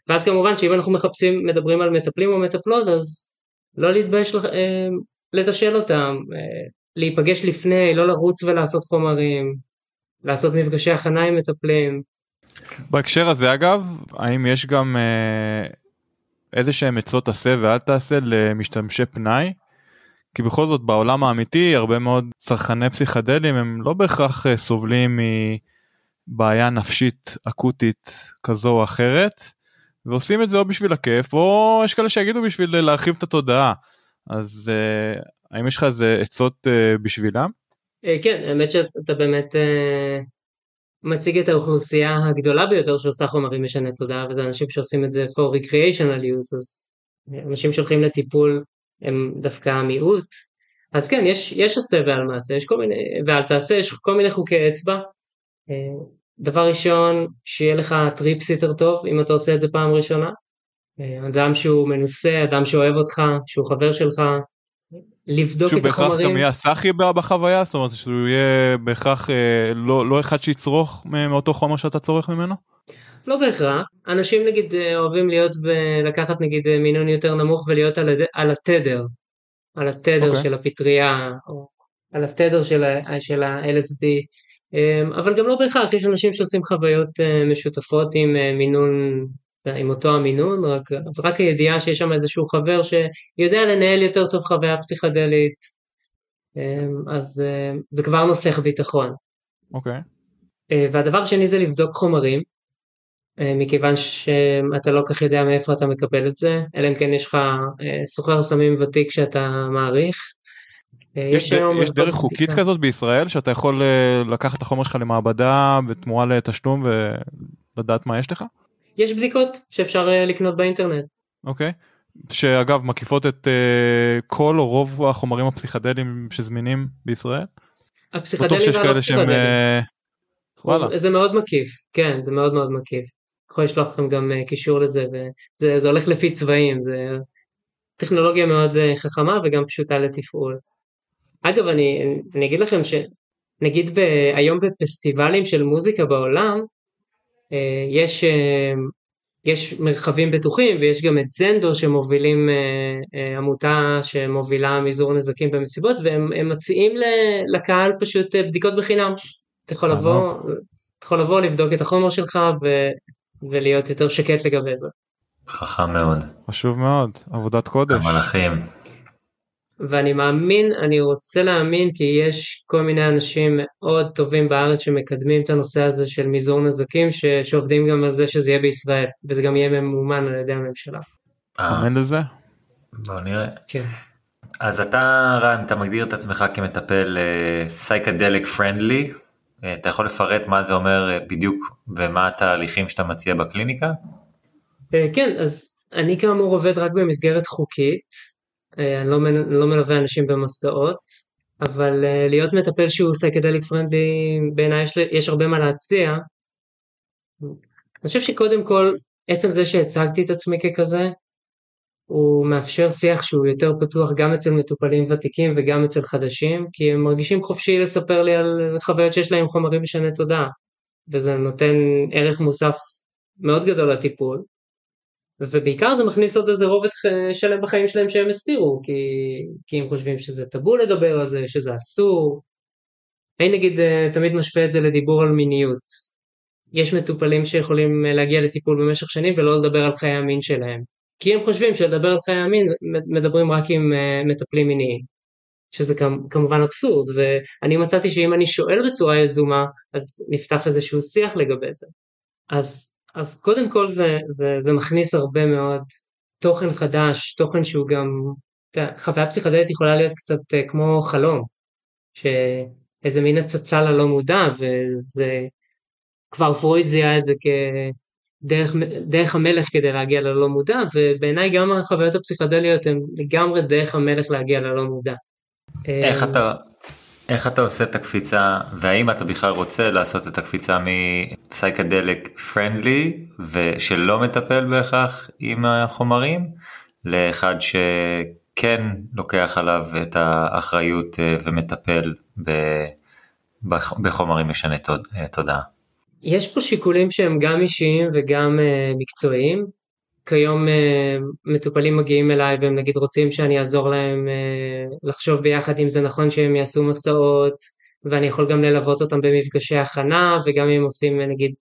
ואז כמובן שאם אנחנו מחפשים, מדברים על מטפלים או מטפלות, אז לא להתבייש לח... אה, לתשאל אותם, אה, להיפגש לפני, לא לרוץ ולעשות חומרים, לעשות מפגשי הכנה עם מטפלים. בהקשר הזה אגב, האם יש גם אה, איזה שהם עצות עשה ואל תעשה למשתמשי פנאי? כי בכל זאת בעולם האמיתי הרבה מאוד צרכני פסיכדלים הם לא בהכרח אה, סובלים מבעיה נפשית אקוטית כזו או אחרת ועושים את זה או בשביל הכיף או יש כאלה שיגידו בשביל להרחיב את התודעה אז uh, האם יש לך איזה עצות uh, בשבילם? Uh, כן האמת שאתה באמת uh, מציג את האוכלוסייה הגדולה ביותר שעושה חומרים משנה תודעה וזה אנשים שעושים את זה for recreational use אז אנשים שהולכים לטיפול הם דווקא המיעוט אז כן יש, יש עשה ועל מעשה יש כל מיני ועל תעשה יש כל מיני חוקי אצבע דבר ראשון, שיהיה לך טריפס יותר טוב אם אתה עושה את זה פעם ראשונה. אדם שהוא מנוסה, אדם שאוהב אותך, שהוא חבר שלך, לבדוק את החומרים. שהוא בהכרח גם יהיה סאחי בחוויה? זאת אומרת שהוא יהיה בהכרח אה, לא, לא אחד שיצרוך מאותו חומר שאתה צורך ממנו? לא בהכרח. אנשים נגיד אה, אוהבים להיות, לקחת נגיד אה, מינון יותר נמוך ולהיות על, הד... על התדר, על התדר okay. אוקיי. של הפטריה, או על התדר של ה-LSD. אמ, אבל גם לא בהכרח, יש אנשים שעושים חוויות אה, משותפות עם אה, מינון, עם אותו המינון, רק, רק הידיעה שיש שם איזשהו חבר שיודע לנהל יותר טוב חוויה פסיכדלית, אמ, אז אה, זה כבר נוסח ביטחון. אוקיי. Okay. והדבר השני זה לבדוק חומרים, מכיוון שאתה לא כך יודע מאיפה אתה מקבל את זה, אלא אם כן יש לך סוחר סמים ותיק שאתה מעריך. יש, ד... יש דרך חוקית כזאת בישראל שאתה יכול אה, לקחת את החומר שלך למעבדה בתמורה לתשלום ולדעת מה יש לך? יש בדיקות שאפשר אה, לקנות באינטרנט. אוקיי. שאגב מקיפות את uh, כל או רוב החומרים הפסיכדליים שזמינים בישראל? הפסיכדליים והפסיכדליים. Uh, וואלה. זה מאוד מקיף, כן זה מאוד מאוד מקיף. יכול לשלוח לכם גם uh, קישור לזה וזה הולך לפי צבעים, זה טכנולוגיה מאוד חכמה וגם פשוטה לתפעול. אגב, אני, אני אגיד לכם שנגיד ב, היום בפסטיבלים של מוזיקה בעולם, אה, יש, אה, יש מרחבים בטוחים ויש גם את זנדו שמובילים אה, עמותה שמובילה מזעור נזקים במסיבות והם מציעים לקהל פשוט בדיקות בחינם. אתה יכול לבוא, אתה יכול לבוא לבדוק את החומר שלך ו, ולהיות יותר שקט לגבי זה. חכם מאוד. חשוב מאוד, עבודת קודש. המלאכים. ואני מאמין, אני רוצה להאמין כי יש כל מיני אנשים מאוד טובים בארץ שמקדמים את הנושא הזה של מזעור נזקים, ש, שעובדים גם על זה שזה יהיה בישראל, וזה גם יהיה ממומן על ידי הממשלה. אמן לזה? בוא נראה. כן. אז אתה, רן, אתה מגדיר את עצמך כמטפל psychedelic uh, friendly, uh, אתה יכול לפרט מה זה אומר uh, בדיוק ומה התהליכים שאתה מציע בקליניקה? Uh, כן, אז אני כאמור עובד רק במסגרת חוקית, אה, אני לא, לא מלווה אנשים במסעות, אבל אה, להיות מטפל שהוא psychedelic friendly, בעיניי יש, יש הרבה מה להציע. אני חושב שקודם כל, עצם זה שהצגתי את עצמי ככזה, הוא מאפשר שיח שהוא יותר פתוח גם אצל מטופלים ותיקים וגם אצל חדשים, כי הם מרגישים חופשי לספר לי על חוויות שיש להם חומרים משני תודעה, וזה נותן ערך מוסף מאוד גדול לטיפול. ובעיקר זה מכניס עוד איזה רובד שלם בחיים שלהם שהם הסתירו, כי, כי הם חושבים שזה טאבו לדבר על זה, שזה אסור. אני נגיד אה, תמיד משווה את זה לדיבור על מיניות. יש מטופלים שיכולים להגיע לטיפול במשך שנים ולא לדבר על חיי המין שלהם. כי הם חושבים שלדבר על חיי המין מדברים רק עם אה, מטפלים מיניים. שזה כמובן אבסורד, ואני מצאתי שאם אני שואל בצורה יזומה, אז נפתח איזשהו שיח לגבי זה. אז אז קודם כל זה, זה, זה מכניס הרבה מאוד תוכן חדש, תוכן שהוא גם, חוויה פסיכדלית יכולה להיות קצת אה, כמו חלום, שאיזה מין הצצה ללא מודע, וזה, כבר פרויד זיהה את זה כדרך המלך כדי להגיע ללא מודע, ובעיניי גם החוויות הפסיכדליות הן לגמרי דרך המלך להגיע ללא מודע. איך אתה, איך אתה עושה את הקפיצה והאם אתה בכלל רוצה לעשות את הקפיצה מפסייקדליק פרנדלי ושלא מטפל בהכרח עם החומרים לאחד שכן לוקח עליו את האחריות אה, ומטפל בחומרים משני תודעה. יש פה שיקולים שהם גם אישיים וגם אה, מקצועיים. כיום מטופלים מגיעים אליי והם נגיד רוצים שאני אעזור להם לחשוב ביחד אם זה נכון שהם יעשו מסעות ואני יכול גם ללוות אותם במפגשי הכנה וגם אם עושים נגיד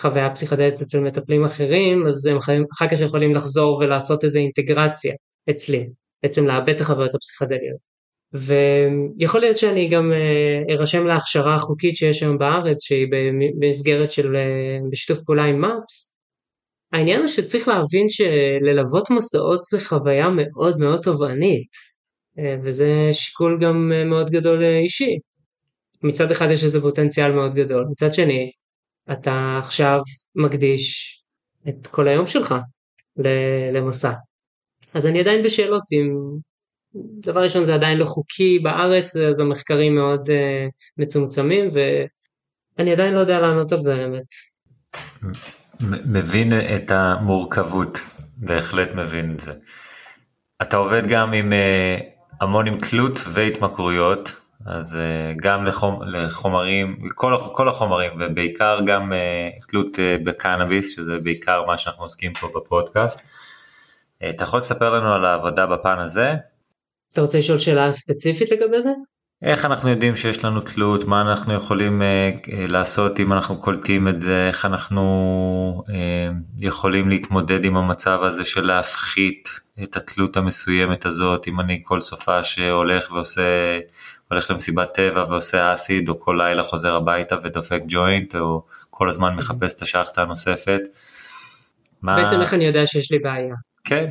חוויה פסיכדלית אצל מטפלים אחרים אז הם אחר כך יכולים לחזור ולעשות איזה אינטגרציה אצלי, בעצם לאבד את החוויות הפסיכדליות. ויכול להיות שאני גם uh, ארשם להכשרה החוקית שיש היום בארץ שהיא במסגרת של uh, בשיתוף פעולה עם MAPS העניין הוא שצריך להבין שללוות מסעות זה חוויה מאוד מאוד תובענית, אה, וזה שיקול גם אה, מאוד גדול אה, אישי. מצד אחד יש לזה פוטנציאל מאוד גדול, מצד שני, אתה עכשיו מקדיש את כל היום שלך למסע. אז אני עדיין בשאלות אם... דבר ראשון זה עדיין לא חוקי בארץ, אז המחקרים מאוד uh, מצומצמים ואני עדיין לא יודע לענות על זה האמת. מבין את המורכבות, בהחלט מבין את זה. אתה עובד גם עם אה, המון עם תלות והתמכרויות, אז אה, גם לחומ, לחומרים, כל, כל החומרים ובעיקר גם אה, תלות בקנאביס, שזה בעיקר מה שאנחנו עוסקים פה בפודקאסט. אתה יכול לספר לנו על העבודה בפן הזה? אתה רוצה לשאול שאלה ספציפית לגבי זה? איך אנחנו יודעים שיש לנו תלות, מה אנחנו יכולים uh, לעשות אם אנחנו קולטים את זה, איך אנחנו uh, יכולים להתמודד עם המצב הזה של להפחית את התלות המסוימת הזאת, אם אני כל סופה שהולך ועושה, הולך למסיבת טבע ועושה אסיד, או כל לילה חוזר הביתה ודופק ג'וינט, או כל הזמן מחפש את השחטה הנוספת. בעצם איך אני יודע שיש לי בעיה? כן,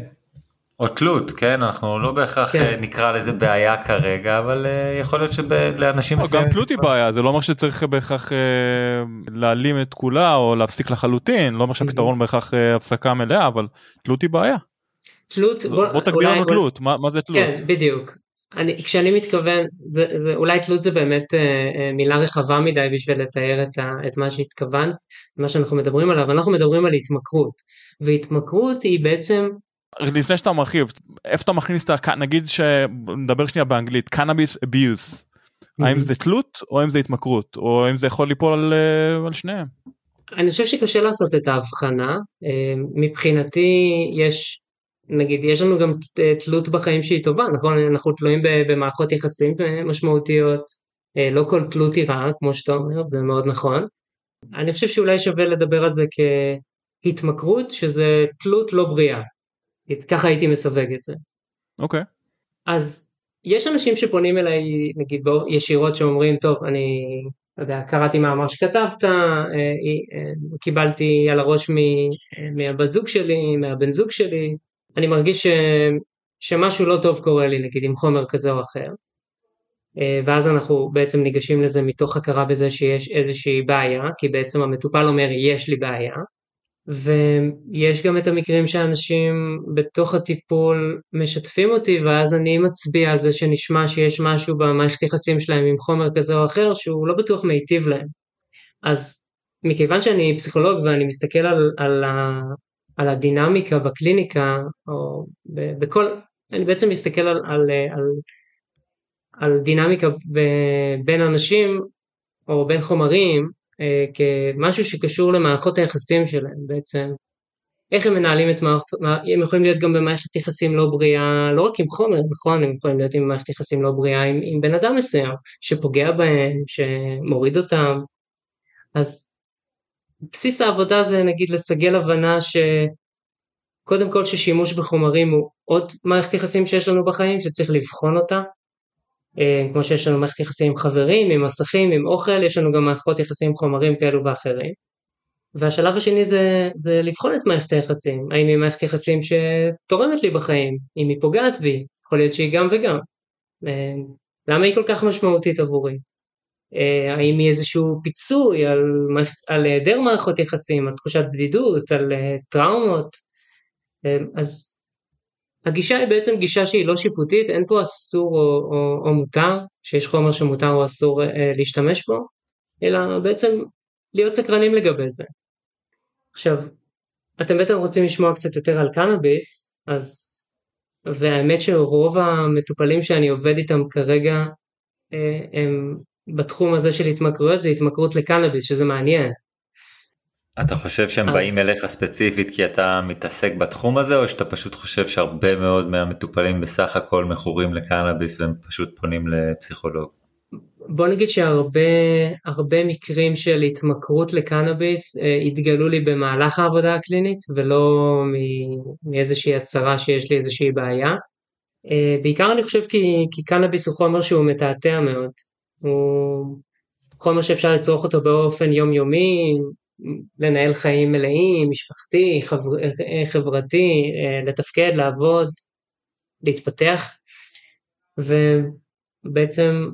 או תלות, כן? אנחנו לא בהכרח כן. אה, נקרא לזה בעיה כרגע, אבל uh, יכול להיות שלאנשים... מסוימים... גם תלות היא בעיה, זה לא אומר שצריך בהכרח uh, להעלים את כולה או להפסיק לחלוטין, לא אומר שהפתרון בהכרח uh, הפסקה מלאה, אבל תלות היא בעיה. תלות, בוא, בוא תגדיר לנו תלות, מה, מה זה תלות? כן, בדיוק. אני, כשאני מתכוון, זה, זה, אולי תלות זה באמת אה, אה, מילה רחבה מדי בשביל לתאר את, ה, את מה שהתכוונת, מה שאנחנו מדברים עליו, אנחנו מדברים על התמכרות, והתמכרות היא בעצם לפני שאתה מרחיב איפה אתה מכניס את ה... נגיד שנדבר שנייה באנגלית קנאביס אביוס האם זה תלות או האם זה התמכרות או האם זה יכול ליפול על, אה, על שניהם. אני חושב שקשה לעשות את ההבחנה אה, מבחינתי יש נגיד יש לנו גם תלות בחיים שהיא טובה נכון אנחנו תלויים במערכות יחסים משמעותיות אה, לא כל תלות היא רעה כמו שאתה אומר זה מאוד נכון. אני חושב שאולי שווה לדבר על זה כהתמכרות שזה תלות לא בריאה ככה הייתי מסווג את זה. אוקיי. Okay. אז יש אנשים שפונים אליי נגיד ישירות שאומרים טוב אני לא יודע קראתי מאמר שכתבת אה, אה, קיבלתי על הראש מהבת זוג שלי מהבן זוג שלי אני מרגיש ש, שמשהו לא טוב קורה לי נגיד עם חומר כזה או אחר אה, ואז אנחנו בעצם ניגשים לזה מתוך הכרה בזה שיש איזושהי בעיה כי בעצם המטופל אומר יש לי בעיה ויש גם את המקרים שאנשים בתוך הטיפול משתפים אותי ואז אני מצביע על זה שנשמע שיש משהו במערכת יחסים שלהם עם חומר כזה או אחר שהוא לא בטוח מיטיב להם. אז מכיוון שאני פסיכולוג ואני מסתכל על, על, על הדינמיקה בקליניקה או בכל, אני בעצם מסתכל על, על, על, על דינמיקה ב, בין אנשים או בין חומרים אה, כמשהו שקשור למערכות היחסים שלהם בעצם. איך הם מנהלים את מערכת, הם יכולים להיות גם במערכת יחסים לא בריאה, לא רק עם חומר, נכון, הם יכולים להיות עם מערכת יחסים לא בריאה עם, עם בן אדם מסוים, שפוגע בהם, שמוריד אותם. אז בסיס העבודה זה נגיד לסגל הבנה שקודם כל ששימוש בחומרים הוא עוד מערכת יחסים שיש לנו בחיים, שצריך לבחון אותה, אה, כמו שיש לנו מערכת יחסים עם חברים, עם מסכים, עם אוכל, יש לנו גם מערכות יחסים עם חומרים כאלו ואחרים. והשלב השני זה, זה לבחון את מערכת היחסים, האם היא מערכת יחסים שתורמת לי בחיים, אם היא פוגעת בי, יכול להיות שהיא גם וגם. אה, למה היא כל כך משמעותית עבורי? אה, האם היא איזשהו פיצוי על, על היעדר מערכות יחסים, על תחושת בדידות, על אה, טראומות? אז הגישה היא בעצם גישה שהיא לא שיפוטית, אין פה אסור או, או, או מותר, שיש חומר שמותר או אסור אה, להשתמש בו, אלא בעצם להיות סקרנים לגבי זה. עכשיו, אתם בטח רוצים לשמוע קצת יותר על קנאביס, אז... והאמת שרוב המטופלים שאני עובד איתם כרגע אה, הם בתחום הזה של התמכרויות, זה התמכרות לקנאביס, שזה מעניין. אתה חושב שהם אז... באים אליך ספציפית כי אתה מתעסק בתחום הזה או שאתה פשוט חושב שהרבה מאוד מהמטופלים בסך הכל מכורים לקנאביס והם פשוט פונים לפסיכולוג? בוא נגיד שהרבה מקרים של התמכרות לקנאביס אה, התגלו לי במהלך העבודה הקלינית ולא מאיזושהי הצהרה שיש לי איזושהי בעיה. אה, בעיקר אני חושב כי, כי קנאביס הוא חומר שהוא מתעתע מאוד. הוא חומר שאפשר לצרוך אותו באופן יומיומי, לנהל חיים מלאים, משפחתי, חבר, חברתי, אה, לתפקד, לעבוד, להתפתח. ובעצם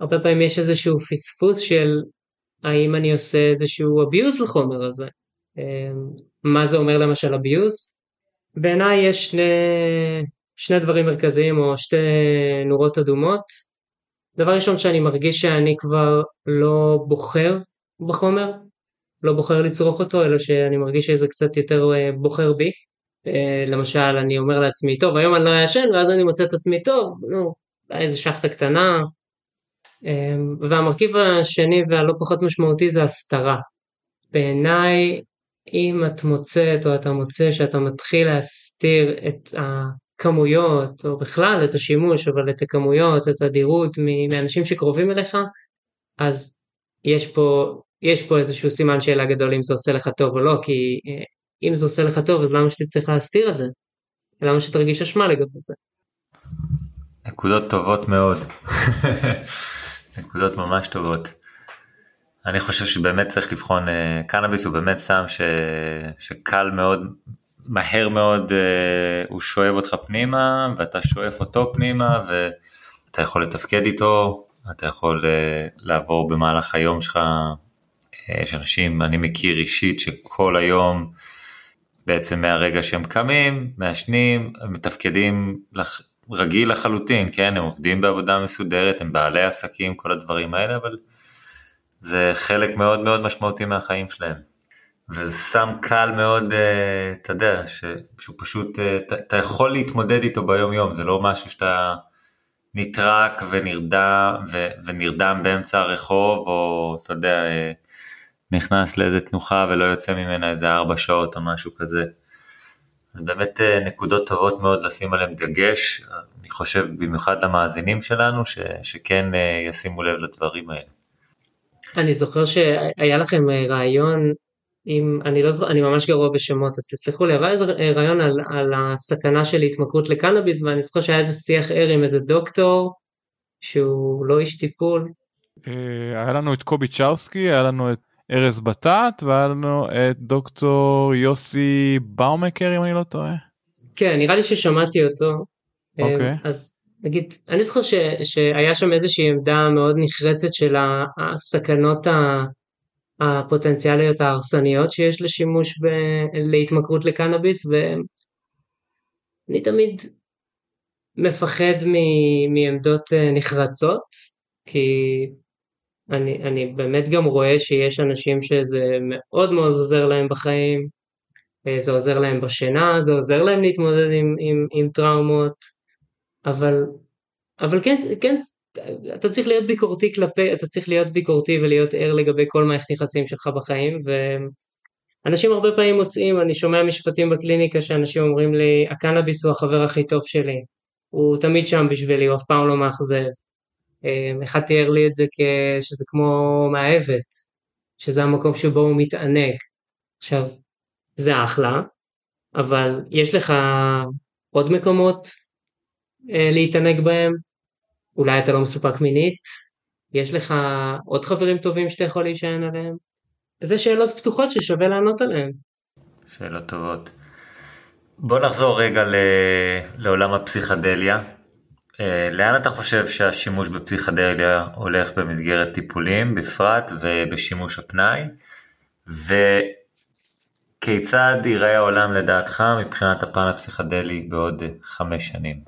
הרבה פעמים יש איזשהו פספוס של האם אני עושה איזשהו abuse לחומר הזה. אה, מה זה אומר למשל abuse? בעיניי יש שני, שני דברים מרכזיים או שתי נורות אדומות. דבר ראשון שאני מרגיש שאני כבר לא בוחר בחומר, לא בוחר לצרוך אותו, אלא שאני מרגיש שזה קצת יותר אה, בוחר בי. אה, למשל, אני אומר לעצמי, טוב, היום אני לא אעשן, ואז אני מוצא את עצמי, טוב, נו, איזה שחטה קטנה. אה, והמרכיב השני והלא פחות משמעותי זה הסתרה. בעיניי, אם את מוצאת או אתה מוצא שאתה מתחיל להסתיר את הכמויות, או בכלל את השימוש, אבל את הכמויות, את הדירות מאנשים שקרובים אליך, אז יש פה יש פה איזשהו סימן שאלה גדול אם זה עושה לך טוב או לא, כי אה, אם זה עושה לך טוב אז למה שתצטרך להסתיר את זה? למה שתרגיש אשמה לגבי זה? נקודות טובות מאוד. [laughs] נקודות ממש טובות. אני חושב שבאמת צריך לבחון, אה, קנאביס הוא באמת סם ש... שקל מאוד, מהר מאוד uh, הוא שואב אותך פנימה ואתה שואף אותו פנימה ואתה יכול לתפקד איתו, אתה יכול uh, לעבור במהלך היום שלך יש אנשים, אני מכיר אישית שכל היום, בעצם מהרגע שהם קמים, מעשנים, מתפקדים לח... רגיל לחלוטין, כן, הם עובדים בעבודה מסודרת, הם בעלי עסקים, כל הדברים האלה, אבל זה חלק מאוד מאוד משמעותי מהחיים שלהם. וזה סם קל מאוד, אה, אתה יודע. שהוא פשוט, אה, אתה יכול להתמודד איתו ביום יום, זה לא משהו שאתה נטרק ונרדם, ו... ונרדם באמצע הרחוב, או אתה יודע, אה, נכנס לאיזה תנוחה ולא יוצא ממנה איזה ארבע שעות או משהו כזה. זה באמת נקודות טובות מאוד לשים עליהן דגש, אני חושב במיוחד למאזינים שלנו, ש, שכן ישימו לב לדברים האלה. אני זוכר שהיה לכם רעיון, אם, אני לא זוכר, אני ממש גרוע בשמות, אז תסלחו לי, אבל איזה רעיון על, על הסכנה של התמכרות לקנאביס, ואני זוכר שהיה איזה שיח ער עם איזה דוקטור, שהוא לא איש טיפול. היה לנו את קובי צ'רסקי, היה לנו את ארז בטט והיה לנו את דוקטור יוסי באומקר אם אני לא טועה. כן נראה לי ששמעתי אותו. אוקיי. Okay. אז נגיד אני זוכר ש, שהיה שם איזושהי עמדה מאוד נחרצת של הסכנות הפוטנציאליות ההרסניות שיש לשימוש ב, להתמכרות לקנאביס ואני תמיד מפחד מ, מעמדות אה, נחרצות כי אני, אני באמת גם רואה שיש אנשים שזה מאוד מאוד עוזר להם בחיים, אה, זה עוזר להם בשינה, זה עוזר להם להתמודד עם, עם, עם טראומות, אבל, אבל כן, כן, אתה צריך להיות ביקורתי כלפי, אתה צריך להיות ביקורתי ולהיות ער לגבי כל מערכת יחסים שלך בחיים, ואנשים הרבה פעמים מוצאים, אני שומע משפטים בקליניקה שאנשים אומרים לי, הקנאביס הוא החבר הכי טוב שלי, הוא תמיד שם בשבילי, הוא אף פעם לא מאכזב. אמ, אחד תיאר לי את זה שזה כמו מאהבת, שזה המקום שבו הוא מתענג. עכשיו, זה אחלה, אבל יש לך עוד מקומות אה, להתענג בהם, אולי אתה לא מסופק מינית, יש לך עוד חברים טובים שאתה יכול להישען עליהם. זה שאלות פתוחות ששווה לענות עליהן. שאלות טובות. בוא נחזור רגע ל... לעולם הפסיכדליה. אה, לאן אתה חושב שהשימוש בפסיכדליה הולך במסגרת טיפולים בפרט ובשימוש הפנאי? וכיצד ייראה העולם לדעתך מבחינת הפן הפסיכדלי בעוד חמש שנים?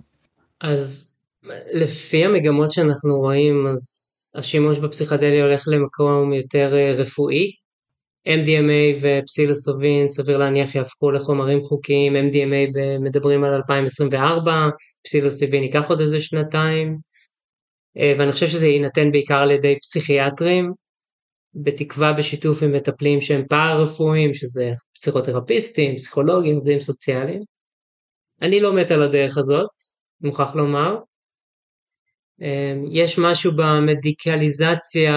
אז לפי המגמות שאנחנו רואים, אז השימוש בפסיכדליה הולך למקום יותר אה, רפואי. MDMA ופסילוסובין סביר להניח יהפכו לחומרים חוקיים, MDMA מדברים על 2024, פסילוסיבין ייקח עוד איזה שנתיים, אה, ואני חושב שזה יינתן בעיקר על ידי פסיכיאטרים, בתקווה בשיתוף עם מטפלים שהם פארה-רפואיים, שזה פסיכותרפיסטים, פסיכולוגים, עובדים סוציאליים. אני לא מת על הדרך הזאת, מוכרח לומר, יש משהו במדיקליזציה,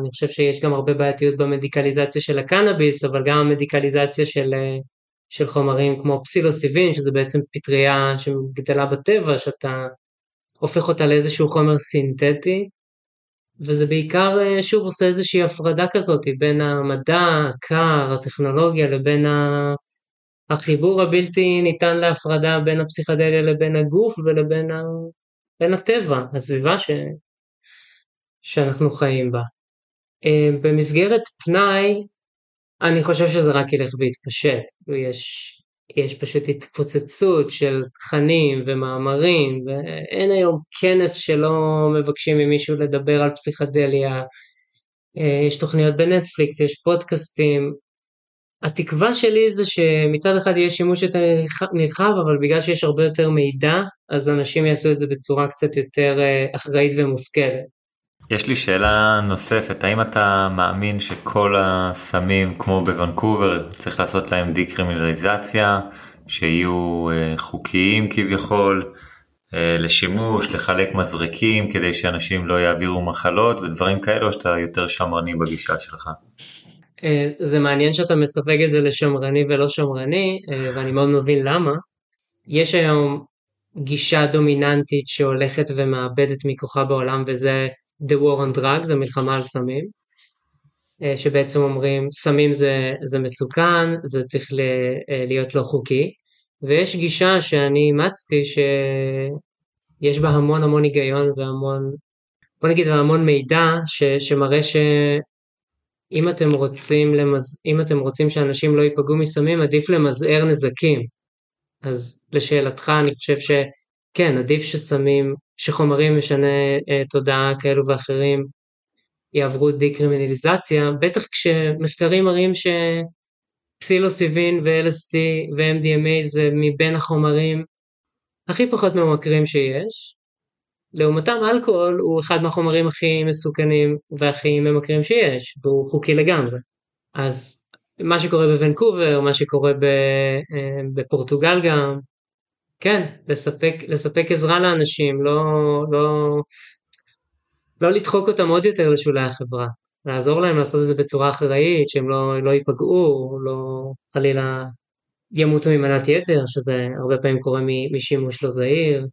אני חושב שיש גם הרבה בעייתיות במדיקליזציה של הקנאביס, אבל גם המדיקליזציה של, אה, של חומרים כמו פסילוסיבין, שזה בעצם פטריה שגדלה בטבע, שאתה הופך אותה לאיזשהו חומר סינתטי, וזה בעיקר, אה, שוב, עושה איזושהי הפרדה כזאת בין המדע, הקר, הטכנולוגיה, לבין ה... החיבור הבלתי ניתן להפרדה בין הפסיכדליה לבין הגוף ולבין. בין הטבע, הסביבה ש... שאנחנו חיים בה. אה, במסגרת פנאי, אני חושב שזה רק ילך ויתפשט. יש, יש פשוט התפוצצות של תכנים ומאמרים, ואין היום כנס שלא מבקשים ממישהו לדבר על פסיכדליה. אה, יש תוכניות בנטפליקס, יש פודקאסטים, התקווה שלי זה שמצד אחד יהיה שימוש יותר נרחב, אבל בגלל שיש הרבה יותר מידע, אז אנשים יעשו את זה בצורה קצת יותר אה, אחראית ומושכלת. יש לי שאלה נוספת, האם אתה מאמין שכל הסמים כמו בוונקובר צריך לעשות להם דיקרימינליזציה, שיהיו אה, חוקיים כביכול אה, לשימוש, לחלק מזרקים כדי שאנשים לא יעבירו מחלות ודברים כאלו, או שאתה יותר שמרני בגישה שלך? אה, זה מעניין שאתה מסווג את זה לשמרני ולא שמרני, אה, ואני מאוד מבין למה. יש היום גישה דומיננטית שהולכת ומאבדת מכוחה בעולם, וזה The War on Drugs, המלחמה על סמים, אה, שבעצם אומרים סמים זה, זה מסוכן, זה צריך להיות לא חוקי, ויש גישה שאני אימצתי שיש בה המון המון היגיון והמון, בוא נגיד המון מידע ש, שמראה ש... אם אתם רוצים, למז... אם אתם רוצים שאנשים לא ייפגעו מסמים, עדיף למזער נזקים. אז לשאלתך, אני חושב שכן, עדיף שסמים, שחומרים משנה אה, תודעה כאלו ואחרים יעברו דיקרימינליזציה, בטח כשמחקרים מראים שפסילוסיבין ו-LSD ו-MDMA זה מבין החומרים הכי פחות ממכרים שיש, לעומתם אלכוהול הוא אחד מהחומרים הכי מסוכנים והכי ממכרים שיש, והוא חוקי לגמרי. אז מה שקורה בוונקובר, מה שקורה אה, בפורטוגל גם, כן, לספק, לספק עזרה לאנשים, לא, לא, לא לדחוק אותם עוד יותר לשולי החברה, לעזור להם לעשות את זה בצורה אחראית, שהם לא, לא ייפגעו, לא חלילה ימותו ממנת יתר, שזה הרבה פעמים קורה משימוש לא זהיר.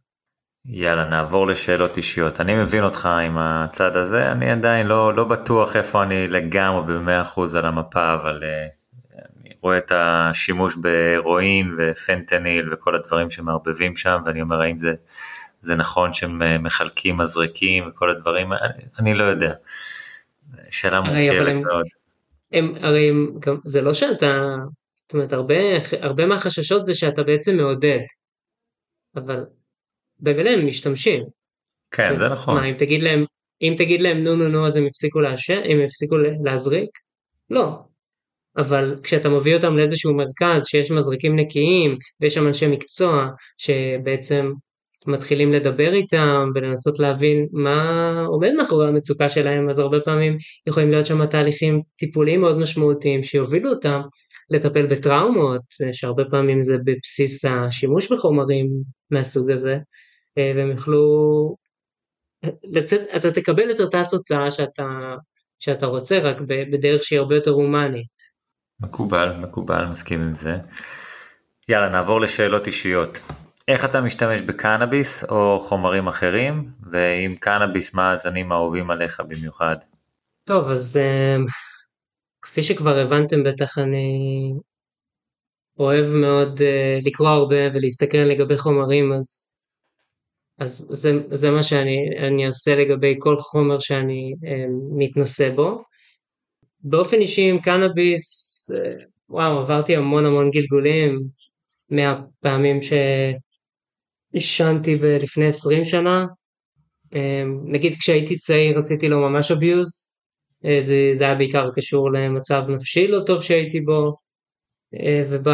יאללה, נעבור לשאלות אישיות. אני מבין אותך עם הצד הזה, אני עדיין לא, לא בטוח איפה אני לגמרי ב-100% על המפה, אבל uh, אני רואה את השימוש בהרואין ופנטניל וכל הדברים שמערבבים שם, ואני אומר, האם זה, זה נכון שהם אה, מחלקים מזרקים וכל הדברים, אני, אני לא יודע. שאלה מורכבת מאוד. הם, הרי הם, גם, זה לא שאתה, זאת אומרת, הרבה, הרבה מהחששות זה שאתה בעצם מעודד. אבל במילא הם משתמשים. כן, זה נכון. מה, אם תגיד להם, אם תגיד להם נו נו נו אז הם יפסיקו לעשן, הם יפסיקו להזריק? לא. אבל כשאתה מביא אותם לאיזשהו מרכז שיש מזריקים נקיים ויש שם אנשי מקצוע שבעצם מתחילים לדבר איתם ולנסות להבין מה עומד מאחורי המצוקה שלהם, אז הרבה פעמים יכולים להיות שם תהליכים טיפוליים מאוד משמעותיים שיובילו אותם לטפל בטראומות, שהרבה פעמים זה בבסיס השימוש בחומרים מהסוג הזה, והם יוכלו לצאת, אתה תקבל את אותה תוצאה שאתה, שאתה רוצה, רק בדרך שהיא הרבה יותר הומנית. מקובל, מקובל, מסכים עם זה. יאללה, נעבור לשאלות אישיות. איך אתה משתמש בקנאביס או חומרים אחרים, ועם קנאביס מה הזנים האהובים עליך במיוחד? טוב, אז אה, כפי שכבר הבנתם בטח אני אוהב מאוד לקרוא הרבה ולהסתכל לגבי חומרים אז, אז זה, זה מה שאני עושה לגבי כל חומר שאני uh, מתנסה בו. באופן אישי עם קנאביס, uh, וואו עברתי המון המון גלגולים. מהפעמים שעישנתי לפני 20 שנה. נגיד כשהייתי צעיר עשיתי לו ממש abuse. אה, זה, זה היה בעיקר קשור למצב נפשי לא טוב שהייתי בו, אה, וב...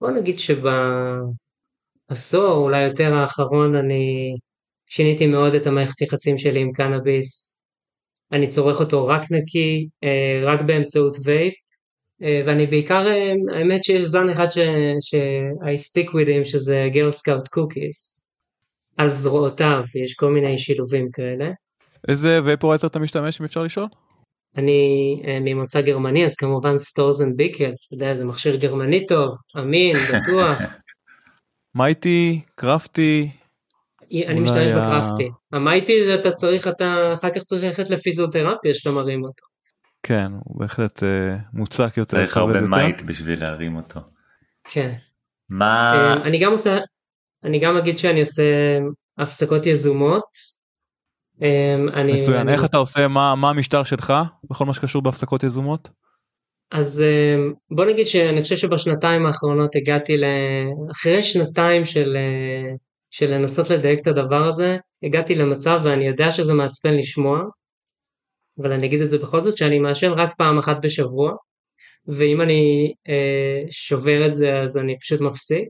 בוא נגיד שבעשור, אולי יותר האחרון, אני שיניתי מאוד את המערכת יחסים שלי עם קנאביס. אני צורך אותו רק נקי, אה, רק באמצעות וייפ, ואני בעיקר, האמת שיש זן אחד ש-I stick with him, שזה Girl Scout Cookies, על זרועותיו, יש כל מיני שילובים כאלה. איזה vaporizer אתה משתמש אם אפשר לשאול? אני ממוצא גרמני אז כמובן Storz & Bickel, אתה יודע זה מכשיר גרמני טוב, אמין, בטוח. [laughs] Mighty, Crafty. אני משתמש ה... ב Crafty. ה Mighty זה אתה צריך, אתה אחר כך צריך ללכת לפיזיותרפיה שאתה מרים אותו. כן, הוא בהחלט uh, מוצק יותר. צריך הרבה מייט בשביל להרים אותו. כן. מה... Uh, אני גם עושה, אני גם אגיד שאני עושה הפסקות יזומות אני, מצוין, אני איך רוצה... אתה עושה, מה, מה המשטר שלך בכל מה שקשור בהפסקות יזומות? אז אמ, בוא נגיד שאני חושב שבשנתיים האחרונות הגעתי ל... אחרי שנתיים של, אה, של לנסות לדייק את הדבר הזה, הגעתי למצב ואני יודע שזה מעצבן לשמוע, אבל אני אגיד את זה בכל זאת, שאני מעשן רק פעם אחת בשבוע, ואם אני אה, שובר את זה אז אני פשוט מפסיק.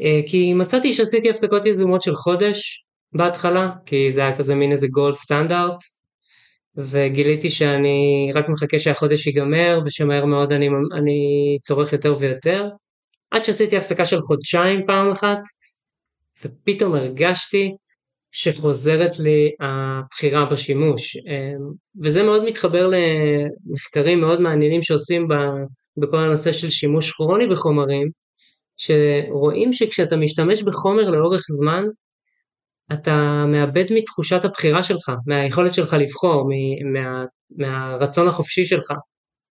אה, כי מצאתי שעשיתי הפסקות יזומות של חודש, בהתחלה, כי זה היה כזה מין איזה גולד סטנדרט, וגיליתי שאני רק מחכה שהחודש ייגמר, ושמהר מאוד אני, אני צורך יותר ויותר, עד שעשיתי הפסקה של חודשיים פעם אחת, ופתאום הרגשתי שחוזרת לי הבחירה בשימוש. אמ, וזה מאוד מתחבר למחקרים מאוד מעניינים שעושים בכל הנושא של שימוש כרוני בחומרים, שרואים שכשאתה משתמש בחומר לאורך זמן, אתה מאבד מתחושת הבחירה שלך, מהיכולת שלך לבחור, מה, מהרצון החופשי שלך.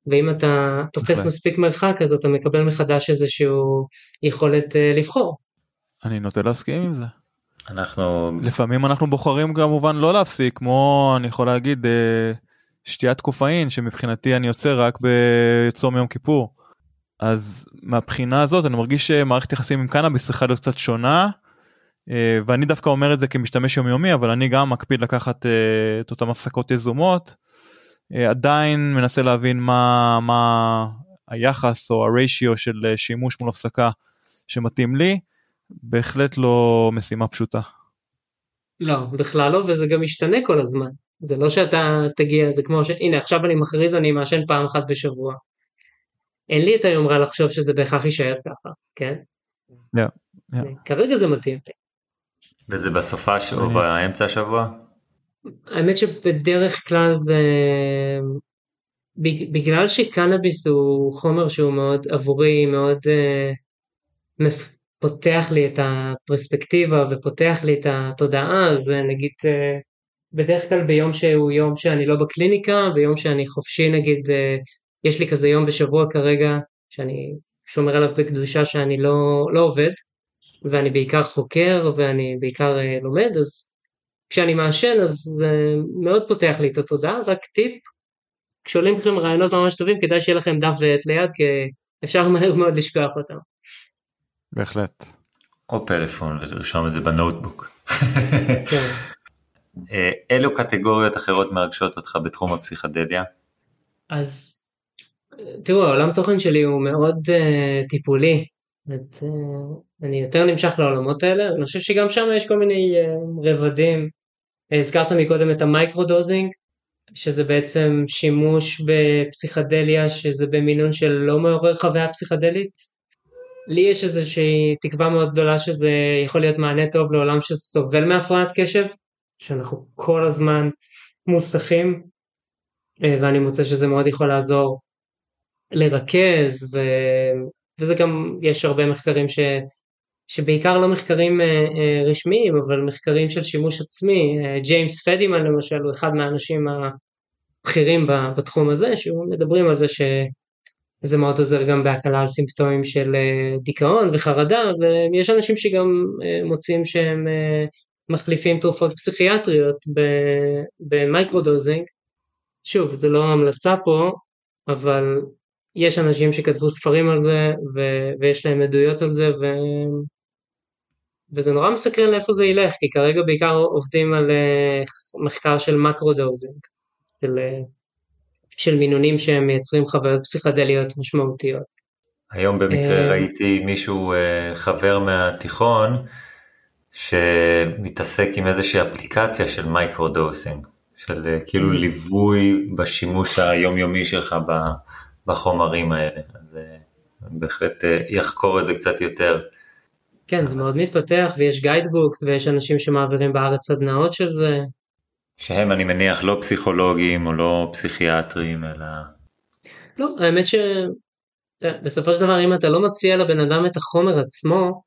ואם אתה תופס נכון. מספיק מרחק אז אתה מקבל מחדש איזושהי יכולת uh, לבחור. אני נוטה להסכים עם זה. אנחנו לפעמים אנחנו בוחרים כמובן לא להפסיק כמו אני יכול להגיד uh, שתיית קופאין שמבחינתי אני יוצא רק בצום יום כיפור. אז מהבחינה הזאת אני מרגיש שמערכת יחסים עם קנאביס צריכה להיות קצת שונה אה, ואני דווקא אומר את זה כמשתמש יומיומי אבל אני גם מקפיד לקחת אה, את אותם הפסקות יזומות. אה, עדיין מנסה להבין מה מה היחס או הריישיו של שימוש מול הפסקה שמתאים לי בהחלט לא משימה פשוטה. לא בכלל לא וזה גם משתנה כל הזמן זה לא שאתה תגיע זה כמו שהנה עכשיו אני מכריז אני מעשן פעם אחת בשבוע. אין לי את היומרה לחשוב שזה בהכרח יישאר ככה כן. Yeah, yeah. כרגע זה מתאים. וזה בסופה או באמצע השבוע? האמת שבדרך כלל זה בגלל שקנאביס הוא חומר שהוא מאוד עבורי מאוד uh, פותח לי את הפרספקטיבה ופותח לי את התודעה אז נגיד uh, בדרך כלל ביום שהוא יום שאני לא בקליניקה ביום שאני חופשי נגיד uh, יש לי כזה יום בשבוע כרגע שאני שומר עליו בקדושה שאני לא, לא עובד ואני בעיקר חוקר ואני בעיקר uh, לומד, אז כשאני מעשן אז זה uh, מאוד פותח לי את התודעה, רק טיפ, כשעולים לכם רעיונות ממש טובים כדאי שיהיה לכם דף ועט ליד כי אפשר מהר מאוד לשכוח אותם. בהחלט. או פלאפון ולרשום את זה בנוטבוק. כן. [laughs] אה, אילו קטגוריות אחרות מרגשות אותך בתחום הפסיכדליה? אז תראו העולם תוכן שלי הוא מאוד uh, טיפולי את, אה, אני יותר נמשך לעולמות האלה, אני חושב שגם שם יש כל מיני אה, רבדים. הזכרת מקודם את ה microdosing, שזה בעצם שימוש בפסיכדליה שזה במינון של לא מעורר חוויה פסיכדלית. לי יש איזושהי תקווה מאוד גדולה שזה יכול להיות מענה טוב לעולם שסובל מהפרעת קשב, שאנחנו כל הזמן מוסחים, אה, ואני מוצא שזה מאוד יכול לעזור לרכז ו... וזה גם, יש הרבה מחקרים ש, שבעיקר לא מחקרים אה, אה, רשמיים, אבל מחקרים של שימוש עצמי. אה, ג'יימס פדימן למשל הוא אחד מהאנשים בכירים בתחום הזה, שמדברים על זה שזה מאוד עוזר גם בהקלה על סימפטומים של דיכאון וחרדה, ויש אנשים שגם מוצאים שהם מחליפים תרופות פסיכיאטריות ב microdosing. שוב, זה לא המלצה פה, אבל יש אנשים שכתבו ספרים על זה, ו- ויש להם עדויות על זה, ו- וזה נורא מסקרן לאיפה זה ילך, כי כרגע בעיקר עובדים על uh, מחקר של macrodosing, של, uh, של מינונים שהם מייצרים חוויות פסיכדליות משמעותיות. היום במקרה uh, ראיתי מישהו, חבר מהתיכון, שמתעסק עם איזושהי אפליקציה של microdosing, של כאילו mm. ליווי בשימוש היומיומי שלך בחומרים האלה. אז בהחלט יחקור את זה קצת יותר. כן, זה מאוד מתפתח ויש גיידבוקס ויש אנשים שמעבירים בארץ סדנאות של זה. שהם אני מניח לא פסיכולוגים או לא פסיכיאטרים אלא... לא, האמת שבסופו של דבר אם אתה לא מציע לבן אדם את החומר עצמו,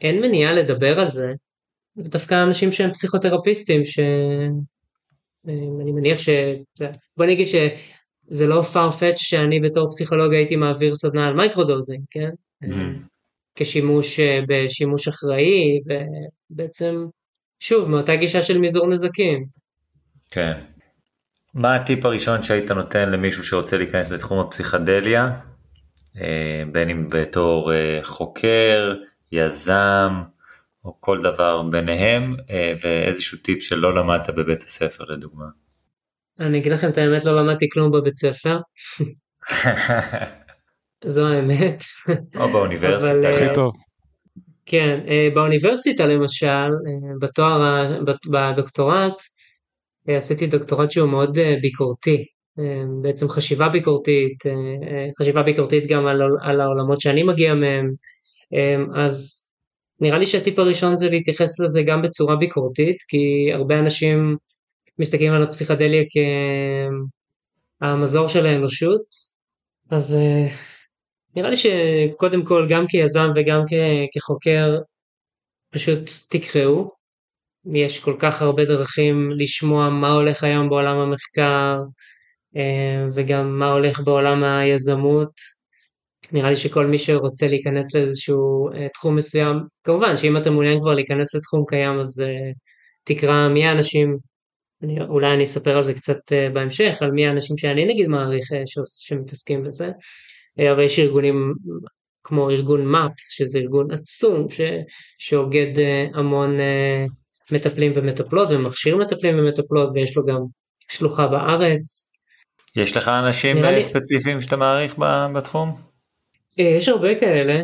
אין מניעה לדבר על זה. זה דווקא אנשים שהם פסיכותרפיסטים, ש... אני מניח ש... בוא נגיד שזה לא far-fetched שאני בתור פסיכולוג הייתי מעביר סדנה על microdosing, כן? Mm. כשימוש אה, בשימוש אחראי, ובעצם, שוב, מאותה גישה של מזעור נזקים. כן. מה הטיפ הראשון שהיית נותן למישהו שרוצה להיכנס לתחום הפסיכדליה, אה, בין אם בתור אה, חוקר, יזם, או כל דבר ביניהם, ואיזשהו טיפ שלא למדת בבית הספר לדוגמה. אני אגיד לכם את האמת, לא למדתי כלום בבית ספר. [laughs] זו האמת. או באוניברסיטה. הכי אה, טוב. כן, אה, באוניברסיטה למשל, אה, בתואר, בדוקטורט, עשיתי דוקטורט שהוא מאוד ביקורתי, בעצם חשיבה ביקורתית, חשיבה ביקורתית גם על, על העולמות שאני מגיע מהם, אז נראה לי שהטיפ הראשון זה להתייחס לזה גם בצורה ביקורתית, כי הרבה אנשים מסתכלים על הפסיכדליה כהמזור של האנושות, אז נראה לי שקודם כל גם כיזם וגם כחוקר פשוט תקראו. יש כל כך הרבה דרכים לשמוע מה הולך היום בעולם המחקר אה, וגם מה הולך בעולם היזמות. נראה לי שכל מי שרוצה להיכנס לאיזשהו אה, תחום מסוים, כמובן שאם אתה מעוניין כבר להיכנס לתחום קיים אז אה, תקרא מי האנשים, אני, אולי אני אספר על זה קצת בהמשך, על מי האנשים שאני נגיד מעריך שמתעסקים בזה. אה, אבל יש ארגונים כמו ארגון MAPS, שזה ארגון עצום ש, שאוגד אה, המון אה, מטפלים ומטפלות ומכשיר מטפלים ומטפלות ויש לו גם שלוחה בארץ. יש לך אנשים ספציפיים לי... שאתה מעריך בתחום? יש הרבה כאלה.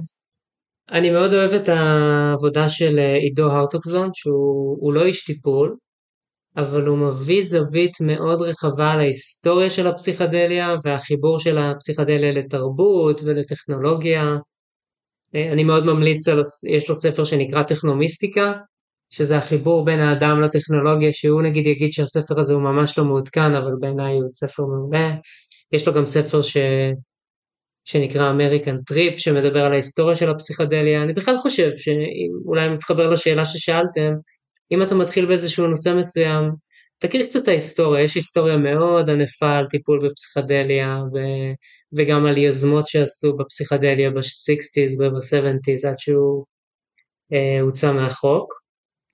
אני מאוד אוהב את העבודה של עידו הרטוקזון שהוא לא איש טיפול אבל הוא מביא זווית מאוד רחבה על ההיסטוריה של הפסיכדליה והחיבור של הפסיכדליה לתרבות ולטכנולוגיה. אה, אני מאוד ממליץ, על, יש לו ספר שנקרא טכנומיסטיקה, שזה החיבור בין האדם לטכנולוגיה, שהוא נגיד יגיד שהספר הזה הוא ממש לא מעודכן, אבל בעיניי הוא ספר מעולה. יש לו גם ספר ש... שנקרא American Trip, שמדבר על ההיסטוריה של הפסיכדליה. אני בכלל חושב שאולי מתחבר לשאלה ששאלתם, אם אתה מתחיל באיזשהו נושא מסוים, תכיר קצת את ההיסטוריה, יש היסטוריה מאוד ענפה על טיפול בפסיכדליה ו... וגם על יוזמות שעשו בפסיכדליה ב-60's וב-70's עד שהוא אה, הוצא מהחוק.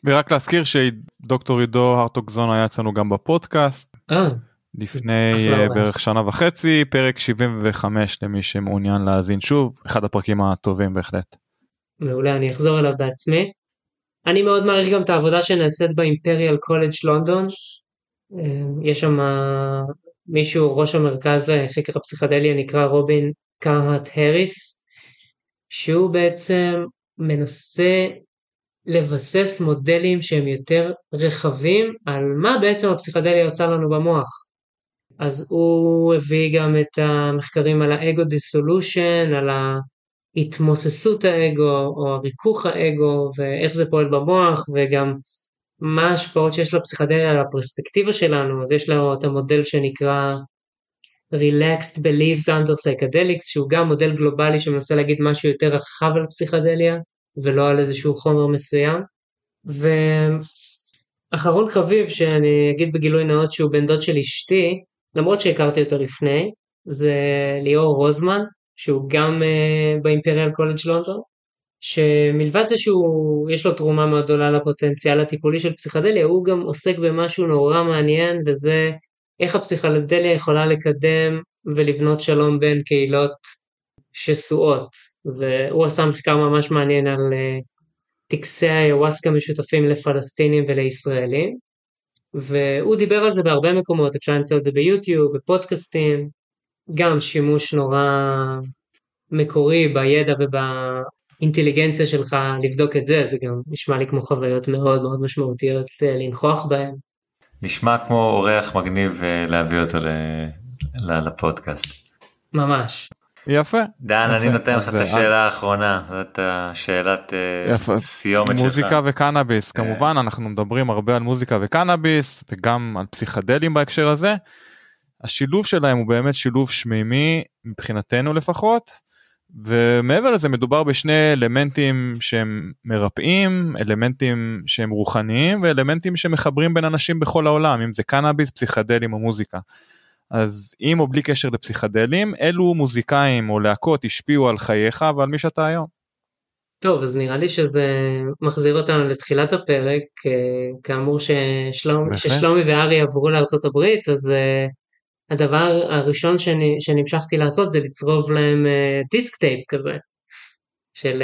ורק להזכיר שדוקטור עידו הרטוגזון היה אצלנו גם בפודקאסט. אה. לפני אה, בערך שנה וחצי, פרק 75 למי שמעוניין להאזין שוב, אחד הפרקים הטובים בהחלט. מעולה, אני אחזור אליו בעצמי. אני מאוד מעריך גם את העבודה שנעשית באימפריאל קולג' לונדון. יש שם מישהו, ראש המרכז לחקר הפסיכדליה נקרא רובין קרהט הריס, שהוא בעצם מנסה לבסס מודלים שהם יותר רחבים על מה בעצם הפסיכדליה עושה לנו במוח. אז הוא הביא גם את המחקרים על האגו דיסולושן, על ה... התמוססות האגו או הריכוך האגו ואיך זה פועל במוח וגם מה ההשפעות שיש לפסיכדליה על הפרספקטיבה שלנו, אז יש לנו את המודל שנקרא Relaxed Beliefs Under Psychedelics שהוא גם מודל גלובלי שמנסה להגיד משהו יותר רחב על פסיכדליה ולא על איזשהו חומר מסוים. ואחרון חביב שאני אגיד בגילוי נאות שהוא בן דוד של אשתי, למרות שהכרתי אותו לפני, זה ליאור רוזמן, שהוא גם uh, באימפריאל קולג' לונדון, שמלבד זה שהוא, יש לו תרומה מאוד גדולה לפוטנציאל הטיפולי של פסיכדליה, הוא גם עוסק במשהו נורא מעניין, וזה איך הפסיכדליה יכולה לקדם ולבנות שלום בין קהילות שסועות. והוא עשה מחקר ממש מעניין על uh, טקסי היוואסקה משותפים לפלסטינים ולישראלים, והוא דיבר על זה בהרבה מקומות, אפשר למצוא את זה ביוטיוב, בפודקאסטים, גם שימוש נורא מקורי בידע ובאינטליגנציה שלך לבדוק את זה, זה גם נשמע לי כמו חוויות מאוד מאוד משמעותיות אה, לנכוח בהן. נשמע כמו אורח מגניב אה, להביא אותו לפודקאסט. ממש. יפה. דן, יפה. אני נותן לך את השאלה האחרונה, זאת השאלת אה, יפה. סיומת שלך. מוזיקה וקנאביס. כמובן אנחנו מדברים הרבה על מוזיקה וקנאביס וגם על פסיכדלים בהקשר הזה. השילוב שלהם הוא באמת שילוב שמימי מבחינתנו לפחות ומעבר לזה מדובר בשני אלמנטים שהם מרפאים אלמנטים שהם רוחניים ואלמנטים שמחברים בין אנשים בכל העולם אם זה קנאביס פסיכדלים או מוזיקה. אז עם או בלי קשר לפסיכדלים אילו מוזיקאים או להקות השפיעו על חייך ועל מי שאתה היום. טוב, אז נראה לי שזה מחזיר אותנו לתחילת הפרק, אה, כאמור ששלום. ששלומי וארי עברו לארצות הברית, אז uh, הדבר הראשון שאני, שנמשכתי לעשות זה לצרוב להם uh, דיסק טייפ כזה, של,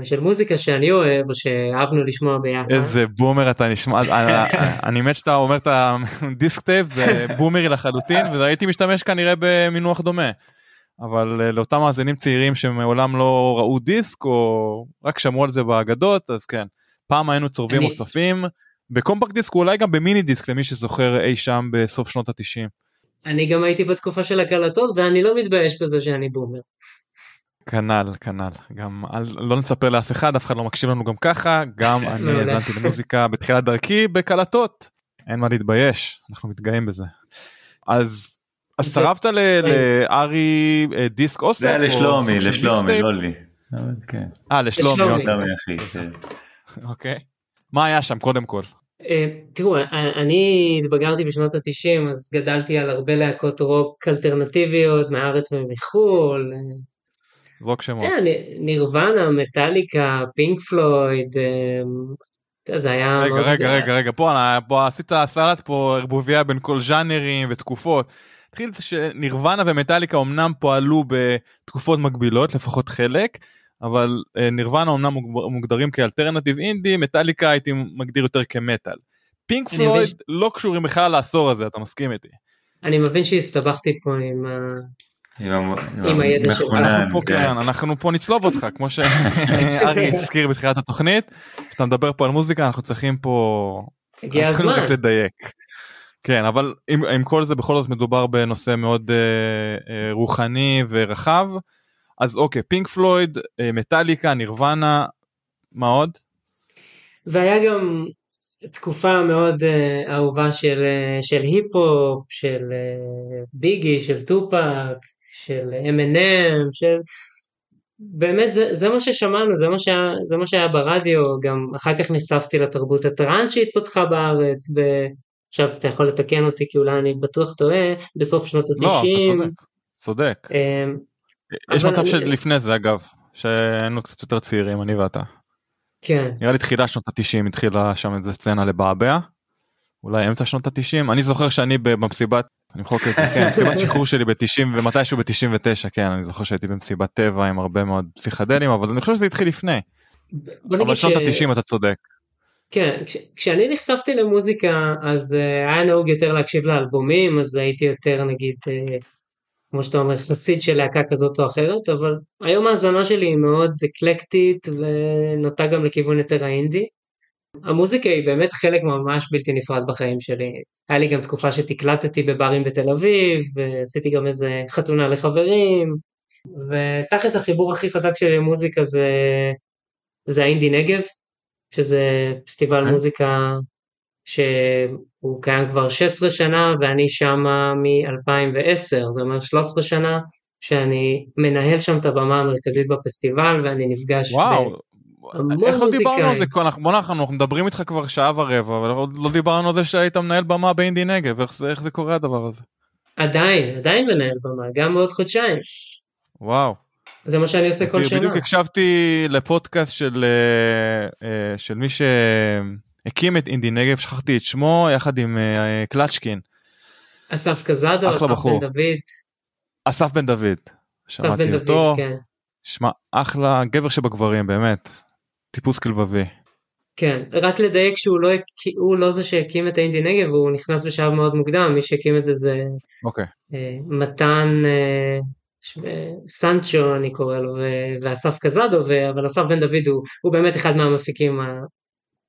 uh, של מוזיקה שאני אוהב, או שאהבנו לשמוע ביחד. איזה בומר אתה נשמע, אני- אני מת שאתה אומר את הדיסק טייפ זה בומרי לחלוטין והייתי משתמש כנראה במינוח דומה. אבל אה, לאותם מאזינים צעירים שמעולם לא ראו דיסק או רק שמעו על זה באגדות אז כן פעם היינו צורבים אני- מוספים בקומפקט דיסק אולי גם במיני דיסק למי שזוכר אי שם בסוף שנות התשעים. אני גם הייתי בתקופה של הקלטות, ואני לא מתבייש בזה שאני בומר. כנ"ל כנ"ל גם אל, לא נספר לאף אחד אף אחד לא מקשיב לנו גם ככה גם [laughs] אני. האזנתי למוזיקה בתחילת דרכי בקלטות אין מה להתבייש אנחנו מתגאים בזה. אז אז צרבת ל- לארי אה, דיסק אוסף? זה היה לשלומי, לשלומי? לא לי. כן, אה לשלומי לשלומי. אוקיי. שלומי אחי. כן. אוקיי. מה היה שם קודם כל? אה, תראו, אני התבגרתי בשנות ה-90, אז גדלתי על הרבה להקות רוק אלטרנטיביות מהארץ ומחו"ל. אה, זרוק שמות. נ- נירוונה, מטאליקה, פינק פלויד, אה, זה היה רגע. רגע רגע רגע פה אה, פה עשית סלט פה ערבוביה בין כל ז'אנרים ותקופות. התחיל שנירוונה ומטאליקה אמנם פועלו בתקופות מקבילות לפחות חלק אבל אה, נירוונה אמנם מוגדרים כאלטרנטיב אינדי מטאליקה הייתי מגדיר יותר כמטאל. פינק פלויד ש- לא קשורים בכלל לעשור הזה אתה מסכים איתי. אני מבין שהסתבכתי פה עם ה... עם הידע שלך. אנחנו פה כן. אנחנו פה נצלוב אותך כמו שארי [laughs] הזכיר בתחילת התוכנית כשאתה מדבר פה על מוזיקה אנחנו צריכים פה הגיע אנחנו צריכים הזמן. רק לדייק. כן אבל עם, עם כל זה בכל זאת מדובר בנושא מאוד אה, אה, רוחני ורחב אז אוקיי פינק פלויד אה, מטאליקה נירוונה מה עוד? והיה גם תקופה מאוד uh, אהובה של, uh, של היפ-הופ, של uh, ביגי, של טופק, של M&M, של... באמת זה, זה מה ששמענו, זה מה, שהיה, זה מה שהיה ברדיו, גם אחר כך נחשפתי לתרבות הטראנס שהתפתחה בארץ, ב... עכשיו אתה יכול לתקן אותי כי אולי אני בטוח טועה, בסוף שנות לא אתה ה-90. צודק. צודק. אמ, יש מצב שלפני זה אגב שהיינו קצת יותר צעירים אני ואתה. כן, נראה לי תחילה שנות ה-90 התחילה שם איזה סצנה לבעבע. אולי אמצע שנות ה-90 אני זוכר שאני במסיבת אני זה כן מסיבת שחרור שלי ב-90 ומתישהו ב-99 כן אני זוכר שהייתי במסיבת טבע עם הרבה מאוד פסיכדלים אבל אני חושב שזה התחיל לפני אבל שנות ה-90 אתה צודק. כן, כש, כשאני נחשפתי למוזיקה אז uh, היה נהוג יותר להקשיב לאלבומים, אז הייתי יותר נגיד, uh, כמו שאתה אומר, חסיד של להקה כזאת או אחרת, אבל היום ההאזנה שלי היא מאוד אקלקטית ונוטה גם לכיוון יותר האינדי. המוזיקה היא באמת חלק ממש בלתי נפרד בחיים שלי. היה לי גם תקופה שתקלטתי בברים בתל אביב, ועשיתי גם איזה חתונה לחברים, ותכלס החיבור הכי חזק שלי למוזיקה זה, זה האינדי נגב, שזה פסטיבל אה? מוזיקה שהוא קיים כבר 16 שנה ואני שמה מ-2010, זה אומר 13 שנה שאני מנהל שם את הבמה המרכזית בפסטיבל ואני נפגש וואו. המון איך לא דיברנו על. זה? בוא אנחנו אנחנו מדברים איתך כבר שעה ורבע אבל לא דיברנו על זה שהיית מנהל במה באינדי נגב איך זה איך זה קורה הדבר הזה. עדיין, עדיין מנהל במה, גם בעוד חודשיים. וואו. זה מה שאני עושה כל שנה. בדיוק הקשבתי לפודקאסט של אה, אה, של מי שהקים את אינדי נגב, שכחתי את שמו, יחד עם אה, קלצ'קין, אסף קזדו, אחלה אסף בחור. בן דוד, אסף בן דוד. אסף בן אותו, דוד, כן. שמע, אחלה, גבר שבגברים, באמת. טיפוס כלבבי. כן, רק לדייק שהוא לא, הוא לא זה שהקים את האינדי נגב, הוא נכנס בשלב מאוד מוקדם, מי שהקים את זה זה אוקיי. אה, מתן אה, ש- סנצ'ו אני קורא לו, ו- ואסף קזדו, ו- אבל אסף בן דוד הוא, הוא באמת אחד מהמפיקים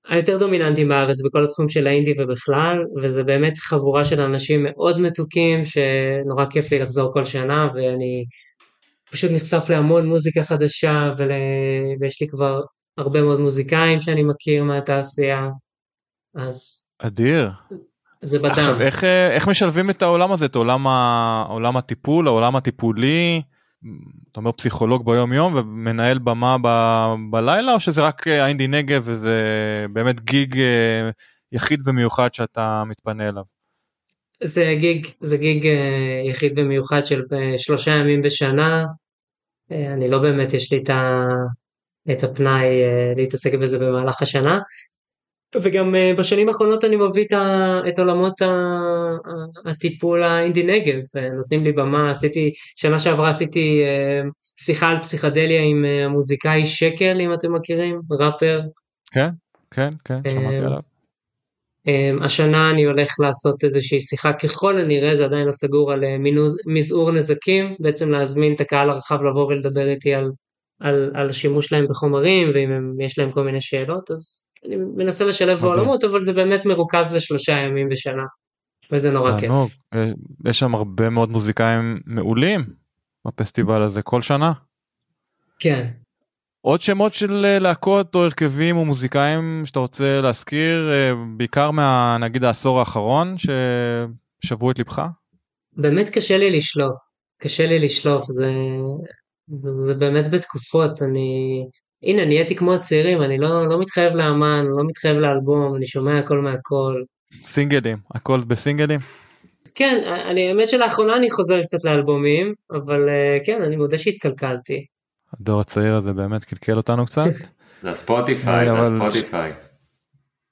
היותר דומיננטיים בארץ בכל התחום של האינדי ובכלל, וזה באמת חבורה של אנשים מאוד מתוקים, שנורא כיף לי לחזור כל שנה, ואני פשוט נחשף להמון מוזיקה חדשה, ול... ויש לי כבר הרבה מאוד מוזיקאים שאני מכיר מהתעשייה, אז אדיר. זה בדם. עכשיו איך אה, איך משלבים את העולם הזה את עולם ה- עולם הטיפול העולם הטיפולי אתה אומר פסיכולוג ביום יום ומנהל במה ב- בלילה או שזה רק אה, האינדי נגב וזה באמת גיג אה, יחיד ומיוחד שאתה מתפנה אליו. זה גיג, זה גיג אה, יחיד ומיוחד של אה, שלושה ימים בשנה. אה, אני לא באמת, יש לי את, ה, את הפנאי אה, להתעסק בזה במהלך השנה. וגם אה, בשנים האחרונות אני מביא את, עולמות הטיפול האינדי נגב, אה, נותנים לי במה, עשיתי, שנה שעברה עשיתי אה, שיחה על פסיכדליה עם המוזיקאי שקל, אם אתם מכירים, ראפר. כן כן כן שמעתי עליו. השנה אני הולך לעשות איזושהי שיחה ככל הנראה, זה עדיין לא סגור, על מינוז, מזעור נזקים, בעצם להזמין את הקהל הרחב לבוא ולדבר איתי על, על, על השימוש שלהם בחומרים, ואם הם, יש להם כל מיני שאלות, אז אני מנסה לשלב מדהים. בעולמות, אבל זה באמת מרוכז לשלושה ימים בשנה, וזה נורא כיף. תענוג. אה, יש שם הרבה מאוד מוזיקאים מעולים בפסטיבל הזה כל שנה. כן. עוד שמות של אה, להקות או הרכבים או מוזיקאים שאתה רוצה להזכיר אה, בעיקר מה נגיד העשור האחרון ששברו את ליבך? באמת קשה לי לשלוף, קשה לי לשלוף, זה, זה, זה באמת בתקופות, אני, הנה נהייתי כמו הצעירים, אני לא, לא מתחייב לאמן, לא מתחייב לאלבום, אני שומע הכל מהכל. סינגלים הכל בסינגלים כן, אני, האמת שלאחרונה אני חוזר קצת לאלבומים, אבל אה, כן, אני מודה שהתקלקלתי. הדור הצעיר הזה באמת קלקל אותנו קצת. [laughs] זה הספוטיפיי, זה אבל- הספוטיפיי.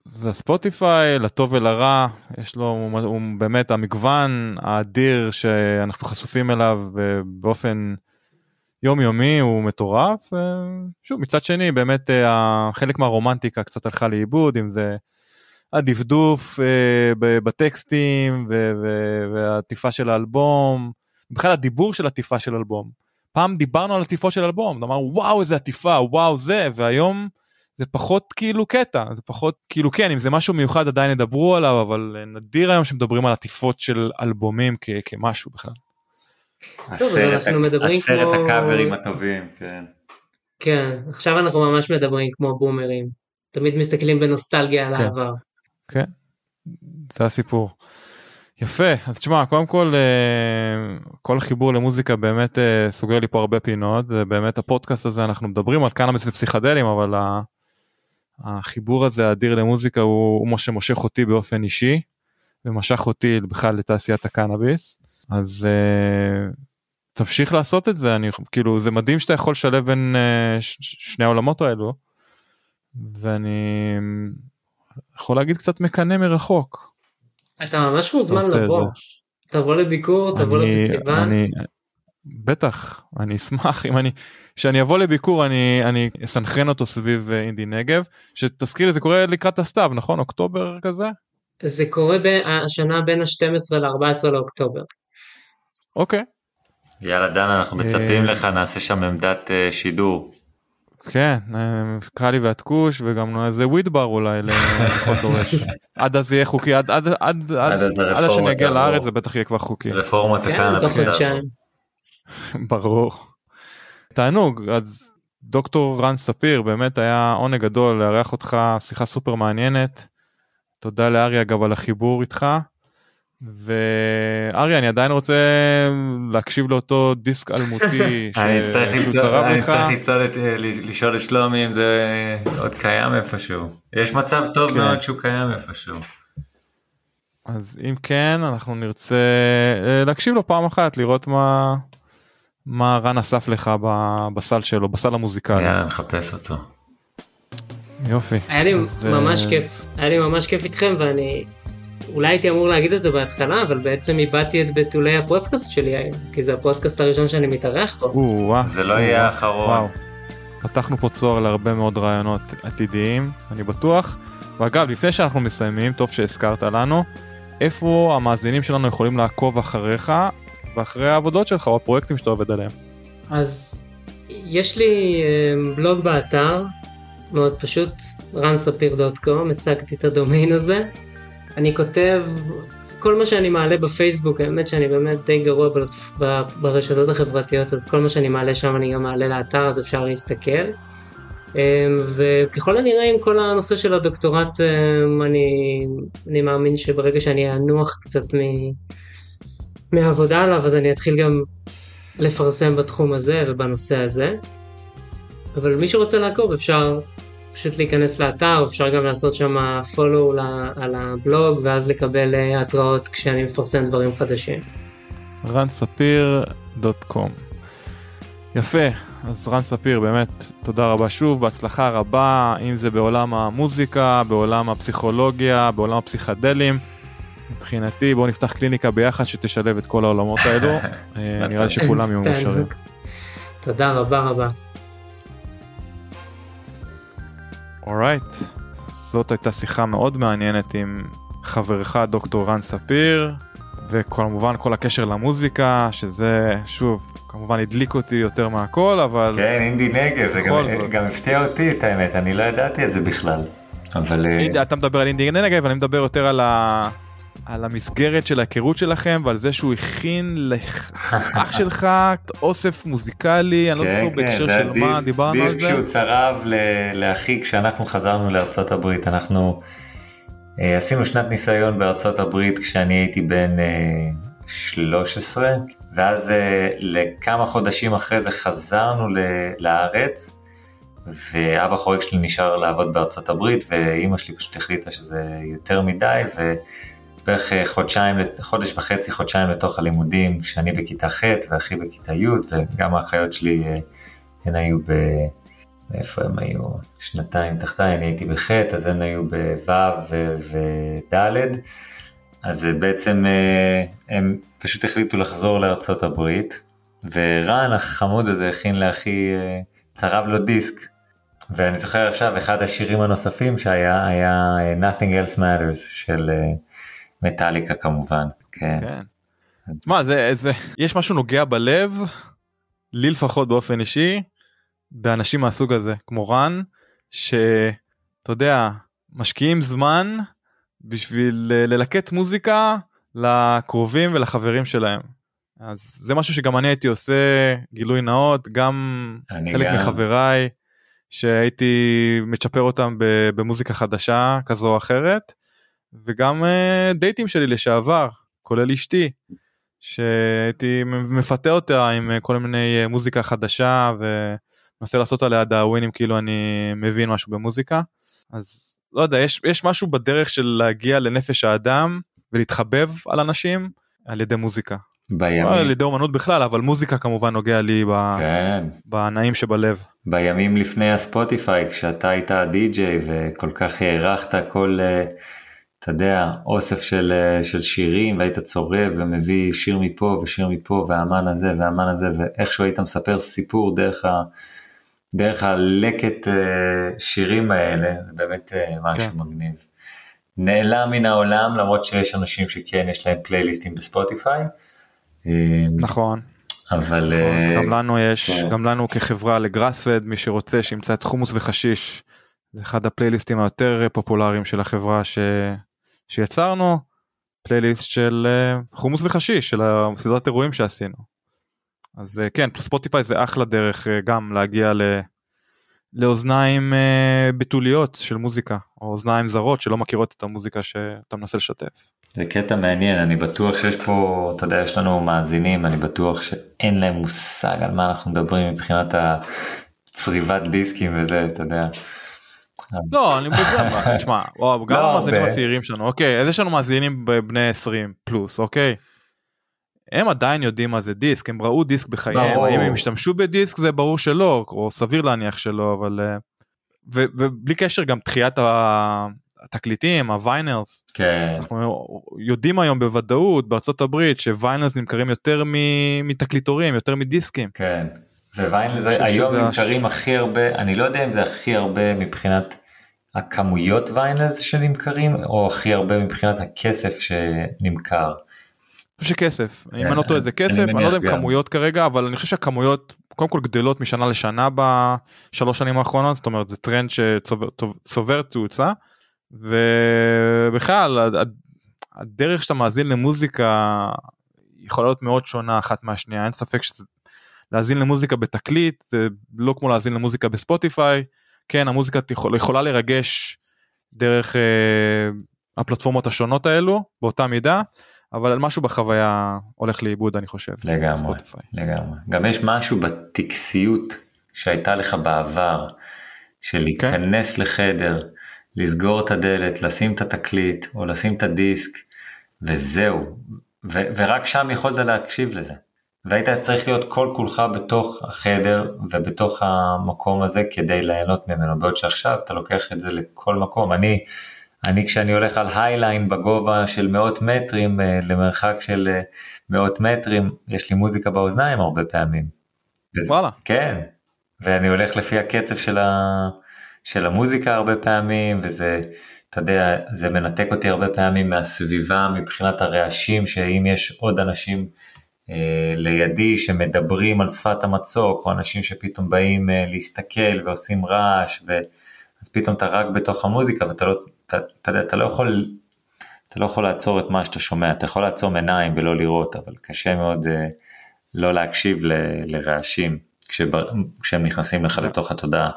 זה ספוטיפיי לטוב ולרע יש לו הוא, הוא באמת המגוון האדיר שאנחנו חשופים אליו אה, באופן יומיומי הוא מטורף. אה, שוב מצד שני באמת אה, חלק מהרומנטיקה קצת הלכה לאיבוד אם זה הדפדוף אה, בטקסטים והעטיפה של האלבום בכלל הדיבור של עטיפה של אלבום. פעם דיברנו על עטיפות של אלבום אמרנו וואו איזה עטיפה וואו זה והיום זה פחות כאילו קטע זה פחות כאילו כן אם זה משהו מיוחד עדיין ידברו עליו אבל נדיר היום שמדברים על עטיפות של אלבומים כ- כמשהו בכלל. טוב, אז הסרט אנחנו ה- מדברים הסרט כמו- הקאברים הטובים, כן. כן, עכשיו אנחנו ממש מדברים כמו בומרים. תמיד מסתכלים בנוסטלגיה על כן. העבר. כן, זה הסיפור. יפה, אז תשמע, קודם כל, אה, כל החיבור למוזיקה באמת אה, סוגר לי פה הרבה פינות, זה באמת הפודקאסט הזה, אנחנו מדברים על קנאביס ופסיכדלים, אבל החיבור הזה האדיר למוזיקה הוא, הוא מה שמושך אותי באופן אישי, ומשך אותי בכלל לתעשיית הקנאביס, אז אה, תמשיך לעשות את זה, אני כאילו, זה מדהים שאתה יכול לשלב בין אה, ש- שני העולמות האלו, ואני יכול להגיד קצת מקנא מרחוק. אתה ממש מוזמן לבוא. תבוא לביקור, תבוא אני- לפסטיבל. אני, בטח, אני אשמח אם אני, כשאני אבוא לביקור אני, אני אסנכרן אותו סביב אה, אינדי נגב, שתזכיר לי זה קורה לקראת הסתיו, נכון? אוקטובר כזה? זה קורה ב- השנה בין ה-12 ל-14 לאוקטובר. אוקיי. יאללה דן, אנחנו מצפים אה, לך, נעשה שם עמדת אה, שידור. כן, אה, קרלי והתקוש וגם איזה וויד בר אולי לכל דורש. [laughs] עד אז יהיה חוקי, עד, עד, עד, עד, עד הרפורמה שאני אגיע. לארץ זה בטח יהיה כבר חוקי. רפורמת כן. חודשיים. [laughs] ברור. תענוג, אז דוקטור רן ספיר, באמת היה עונג גדול לארח אותך, שיחה סופר מעניינת. תודה לאריה אגב על החיבור איתך. ואריה, אני עדיין רוצה להקשיב לאותו דיסק אלמותי [laughs] אני אצטרך שהוא צרב אני לך. אצטרך למצוא את- אה, לשאול את שלומי אם זה עוד קיים איפשהו. יש מצב טוב כן. מאוד שהוא קיים איפשהו. אז אם כן אנחנו נרצה אה, להקשיב לו פעם אחת לראות מה מה רן אסף לך בסל שלו בסל המוזיקלי. יאללה, נחפש אותו. יופי. היה לי אז, ממש אה, כיף, היה לי ממש כיף איתכם ואני אולי הייתי אמור להגיד את זה בהתחלה, אבל בעצם איבדתי את בתולי הפודקאסט שלי היום, כי זה הפודקאסט הראשון שאני מתארח פה. או-אה, זה לא יהיה האחרון. וואו. פתחנו פה צוהר להרבה מאוד רעיונות עתידיים, אני בטוח. ואגב, לפני שאנחנו מסיימים, טוב שהזכרת לנו, איפה המאזינים שלנו יכולים לעקוב אחריך ואחרי העבודות שלך או הפרויקטים שאתה עובד עליהם. אז יש לי אה, בלוג באתר, מאוד פשוט, runsapir.com, השגתי את הדומיין הזה. אני כותב כל מה שאני מעלה בפייסבוק, האמת שאני באמת די גרוע ב- ב- ברשתות החברתיות, אז כל מה שאני מעלה שם אני גם מעלה לאתר, אז אפשר להסתכל. אה, וככל הנראה עם כל הנושא של הדוקטורט, אה, אני, אני מאמין שברגע שאני אנוח קצת מ, מהעבודה עליו, אז אני אתחיל גם לפרסם בתחום הזה ובנושא הזה. אבל מי שרוצה לעקוב אפשר פשוט להיכנס לאתר, אפשר גם לעשות שם follow על הבלוג ואז לקבל אה, התראות כשאני מפרסם דברים חדשים. רנספיר.קום. יפה, אז רן ספיר באמת תודה רבה שוב, בהצלחה רבה, אם זה בעולם המוזיקה, בעולם הפסיכולוגיה, בעולם הפסיכדלים. מבחינתי בואו נפתח קליניקה ביחד שתשלב את כל העולמות האלו, [laughs] אה, נראה לי שכולם יהיו מאושרים. תודה רבה רבה. אורייט, זאת הייתה שיחה מאוד מעניינת עם חברך דוקטור רן ספיר, וכמובן כל הקשר למוזיקה, שזה שוב, כמובן הדליק אותי יותר מהכל, אבל כן, אינדי נגב, זה גם- זאת. גם הפתיע אותי את האמת, אני לא ידעתי את זה בכלל. אבל... אה, אתה מדבר על אינדי נגב, אני מדבר יותר על ה... על המסגרת של ההיכרות שלכם ועל זה שהוא הכין לאח [laughs] שלך אוסף מוזיקלי, אני לא כן, זוכר כן, בהקשר של מה, דיברנו על דיסק זה? שהוא צרב לאחי כשאנחנו חזרנו לארצות הברית. אנחנו אה, עשינו שנת ניסיון בארצות הברית כשאני הייתי בן אה, 13, ואז אה, לכמה חודשים אחרי זה חזרנו לארץ, ואבא חורג שלי נשאר לעבוד בארצות הברית, ואימא שלי פשוט החליטה שזה יותר מדי, ובערך אה, חודשיים, חודש וחצי, חודשיים לתוך הלימודים, שאני בכיתה ח' ואחי בכיתה י', וגם האחיות שלי, אה, הן היו ב... איפה הם היו? שנתיים תחתיי, אני הייתי בח', אז הן היו בו' וד', אז אה, בעצם הם פשוט החליטו לחזור לארצות הברית, ורן החמוד הזה הכין לאחי, צרב לו דיסק. ואני זוכר עכשיו, אחד השירים הנוספים שהיה, היה Nothing Else Matters של מטאליקה כמובן. כן. כן. מה זה זה יש משהו נוגע בלב לי לפחות באופן אישי באנשים מהסוג הזה כמו רן שאתה יודע משקיעים זמן בשביל ללקט מוזיקה לקרובים ולחברים שלהם. אז זה משהו שגם אני הייתי עושה גילוי נאות גם חלק גם. מחבריי שהייתי מצ'פר אותם במוזיקה חדשה כזו או אחרת וגם אה, דייטים שלי לשעבר כולל אשתי שהייתי מפתה אותה עם אה, כל מיני אה, מוזיקה חדשה ומנסה לעשות עליה דאווינים כאילו אני מבין משהו במוזיקה אז לא יודע יש יש משהו בדרך של להגיע לנפש האדם ולהתחבב על אנשים על ידי מוזיקה בימים, לא על ידי אומנות בכלל אבל מוזיקה כמובן נוגע לי ב- כן. בנעים שבלב. בימים לפני הספוטיפיי, כשאתה היית הדי-ג'יי וכל כך הערכת כל, אתה יודע, אוסף של, אה, של שירים, והיית צורב ומביא שיר מפה ושיר מפה, והאמן הזה והאמן הזה, ואיכשהו היית מספר סיפור דרך, ה, דרך הלקט אה, שירים האלה, זה באמת אה, משהו כן. מגניב. נעלם מן העולם, למרות שיש אנשים שכן יש להם פלייליסטים בספוטיפיי. נכון. אבל אה, גם לנו יש כן. גם לנו כחברה לגראספד מי שרוצה שימצא את חומוס וחשיש. זה אחד הפלייליסטים היותר פופולריים של החברה ש... שיצרנו. פלייליסט של אה, חומוס וחשיש של הסדרת אירועים שעשינו. אז אה, כן ספוטיפיי זה אחלה דרך אה, גם להגיע ל... לאוזניים בתוליות של מוזיקה או אוזניים זרות שלא מכירות את המוזיקה שאתה מנסה לשתף. זה קטע מעניין, אני בטוח שיש פה, אתה יודע, יש לנו מאזינים, אני בטוח שאין להם מושג על מה אנחנו מדברים מבחינת הצריבת דיסקים וזה, אתה יודע. לא, אני מוזר, [laughs] תשמע, וואו, גם לא המאזינים. הצעירים שלנו, אוקיי, אז יש לנו מאזינים בני 20 פלוס, אוקיי? הם עדיין יודעים מה זה דיסק, הם ראו דיסק בחייהם. האם הם השתמשו בדיסק זה ברור שלא, או סביר להניח שלא, אבל... אה, ובלי קשר גם דחיית התקליטים, הוויינלס, כן, אנחנו יודעים היום בוודאות בארצות הברית שוויינלס נמכרים יותר מתקליטורים, יותר מדיסקים. כן. וויינל אני זה חושב היום נמכרים הכי הרבה, אני לא יודע אם זה הכי הרבה מבחינת הכמויות vinyls שנמכרים, או הכי הרבה מבחינת הכסף שנמכר. שכסף, אם כן, אני לא טועה זה כסף, אני לא יודע אם. כמויות כרגע, אבל אני חושב שהכמויות קודם כל גדלות משנה לשנה בשלוש שנים האחרונות, זאת אומרת זה טרנד שצובר תאוצה, ובכלל הד- הד- הדרך שאתה מאזין למוזיקה יכולה להיות מאוד שונה אחת מהשנייה, אין ספק שלהאזין למוזיקה בתקליט זה לא כמו להאזין למוזיקה בספוטיפיי, כן המוזיקה יכול, יכולה לרגש דרך אה, הפלטפורמות השונות האלו באותה מידה. אבל משהו בחוויה הולך לאיבוד אני חושב. לגמרי. לגמרי. גם יש משהו בטקסיות שהייתה לך בעבר, של להיכנס לחדר, לסגור את הדלת, לשים את התקליט או לשים את הדיסק, וזהו. ו- ורק שם יכולת להקשיב לזה. והיית צריך להיות כל כולך בתוך החדר ובתוך המקום הזה כדי ליהנות ממנו, בעוד שעכשיו אתה לוקח את זה לכל מקום. אני, אני כשאני הולך על הייליין בגובה של מאות מטרים אה, למרחק של אה, מאות מטרים, יש לי מוזיקה באוזניים הרבה פעמים. וואלה. כן, ואני הולך לפי הקצב של, ה... של המוזיקה הרבה פעמים, וזה, אתה יודע, זה מנתק אותי הרבה פעמים מהסביבה מבחינת הרעשים, שאם יש עוד אנשים לידי שמדברים על שפת המצוק, או אנשים שפתאום באים אה, להסתכל ועושים רעש, ו... אז פתאום אתה רק בתוך המוזיקה, ואתה לא, אתה, אתה, אתה לא יכול... אתה לא יכול לעצור את מה שאתה שומע, אתה יכול לעצום עיניים ולא לראות, אבל קשה מאוד אה, לא להקשיב ל, לרעשים כשבר, כשהם נכנסים לך לתוך התודעה.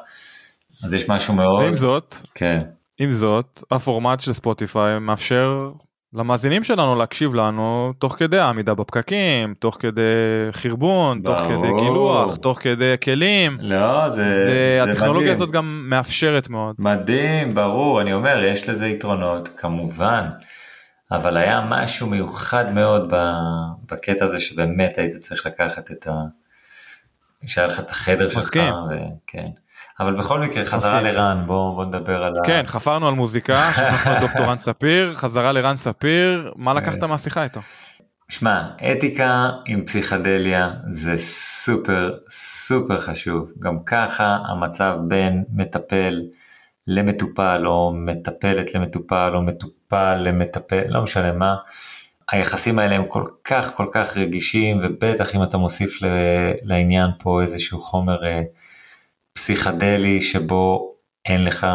אז יש משהו מאוד, ועם זאת, כן, עם זאת, הפורמט של ספוטיפיי מאפשר למאזינים שלנו להקשיב לנו תוך כדי העמידה בפקקים, תוך כדי חרבון, תוך. כדי גילוח, תוך כדי כלים. לא, זה, זה, זה הטכנולוגיה מדהים. הזאת גם מאפשרת מאוד. מדהים, ברור, אני אומר, יש לזה יתרונות, כמובן, אבל היה משהו מיוחד מאוד בקטע הזה שבאמת היית צריך לקחת את ה... שהיה לך את החדר שלך, מסכים. וכן. אבל בכל מקרה, חזרה מסכים. לרן, בוא, בוא נדבר על ה... כן, חפרנו על מוזיקה, שכחנו את דוקטור רן ספיר, חזרה לרן ספיר, מה כן. לקחת מהשיחה איתו? שמע, אתיקה עם פסיכדליה זה סופר סופר חשוב. גם ככה המצב בין מטפל למטופל, או מטפלת למטופל, או מטופל למטפל, לא משנה מה, היחסים האלה הם כל כך כל כך רגישים, ובטח אם אתה מוסיף לעניין פה איזשהו חומר אה, פסיכדלי שבו אין לך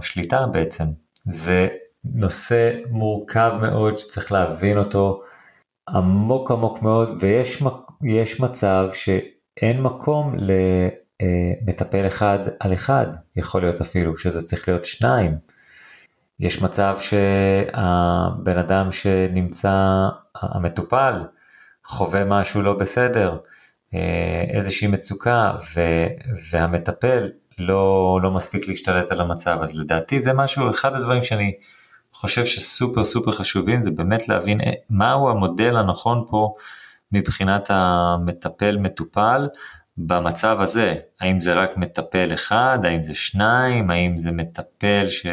שליטה בעצם. זה נושא מורכב מאוד שצריך להבין אותו עמוק עמוק מאוד, ויש מצב שאין מקום למטפל אחד על אחד, יכול להיות אפילו שזה צריך להיות שניים. יש מצב שהבן אדם שנמצא, המטופל, חווה משהו לא בסדר, אה, איזושהי מצוקה, ו, והמטפל לא, לא מספיק להשתלט על המצב. אז לדעתי זה משהו, אחד הדברים שאני חושב שסופר סופר חשובים, זה באמת להבין אה, מהו המודל הנכון פה מבחינת המטפל מטופל במצב הזה. האם זה רק מטפל אחד, האם זה שניים, האם זה מטפל ש...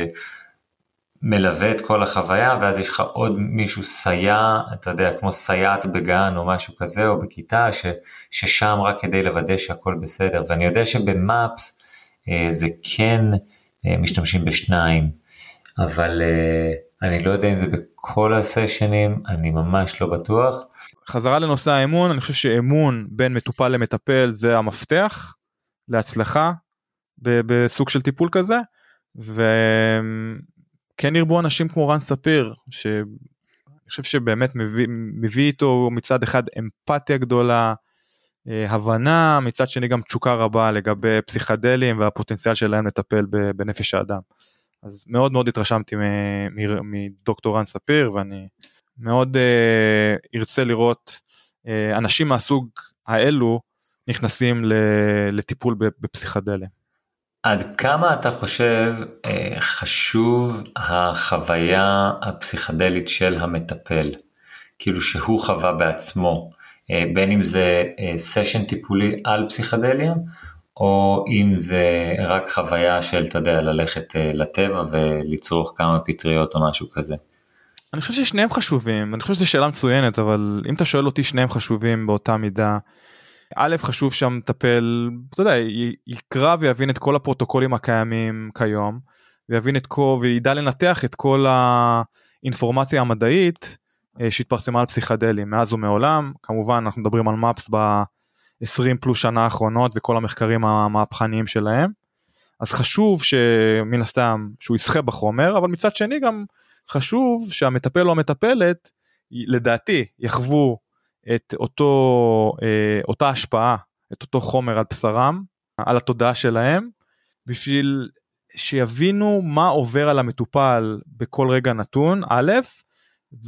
מלווה את כל החוויה ואז יש לך עוד מישהו סייע, אתה יודע, כמו סייעת בגן או משהו כזה או בכיתה ש, ששם רק כדי לוודא שהכל בסדר ואני יודע שבמאפס אה, זה כן אה, משתמשים בשניים אבל אה, אני לא יודע אם זה בכל הסשנים, אני ממש לא בטוח. חזרה לנושא האמון, אני חושב שאמון בין מטופל למטפל זה המפתח להצלחה בסוג של טיפול כזה. וכן ירבו אנשים כמו רן ספיר שאני חושב שבאמת מביא, מביא איתו מצד אחד אמפתיה גדולה, אה, הבנה, מצד שני גם תשוקה רבה לגבי פסיכדלים והפוטנציאל שלהם לטפל בנפש האדם. אז מאוד מאוד התרשמתי מדוקטור רן ספיר ואני מאוד uh, ארצה לראות uh, אנשים מהסוג האלו נכנסים לטיפול בפסיכדלים. עד כמה אתה חושב אה, חשוב החוויה הפסיכדלית של המטפל, כאילו שהוא חווה בעצמו, אה, בין אם זה סשן טיפולי על פסיכדליה, או אם זה רק חוויה של, אתה יודע, ללכת לטבע ולצרוך כמה פטריות או משהו כזה. אני חושב ששניהם חשובים, אני חושב שזו שאלה מצוינת, אבל אם אתה שואל אותי שניהם חשובים באותה מידה. א' חשוב שהמטפל אתה יודע יקרא ויבין את כל הפרוטוקולים הקיימים כיום ויבין את כל וידע לנתח את כל האינפורמציה המדעית אה, שהתפרסמה על פסיכדלים מאז ומעולם כמובן אנחנו מדברים על מפס ב-20 פלוס שנה האחרונות וכל המחקרים המהפכניים שלהם. אז חשוב שמן הסתם שהוא יסחה בחומר אבל מצד שני גם חשוב שהמטפל או המטפלת לדעתי יחוו את אותו אה, אותה השפעה את אותו חומר על בשרם על התודעה שלהם בשביל שיבינו מה עובר על המטופל בכל רגע נתון א'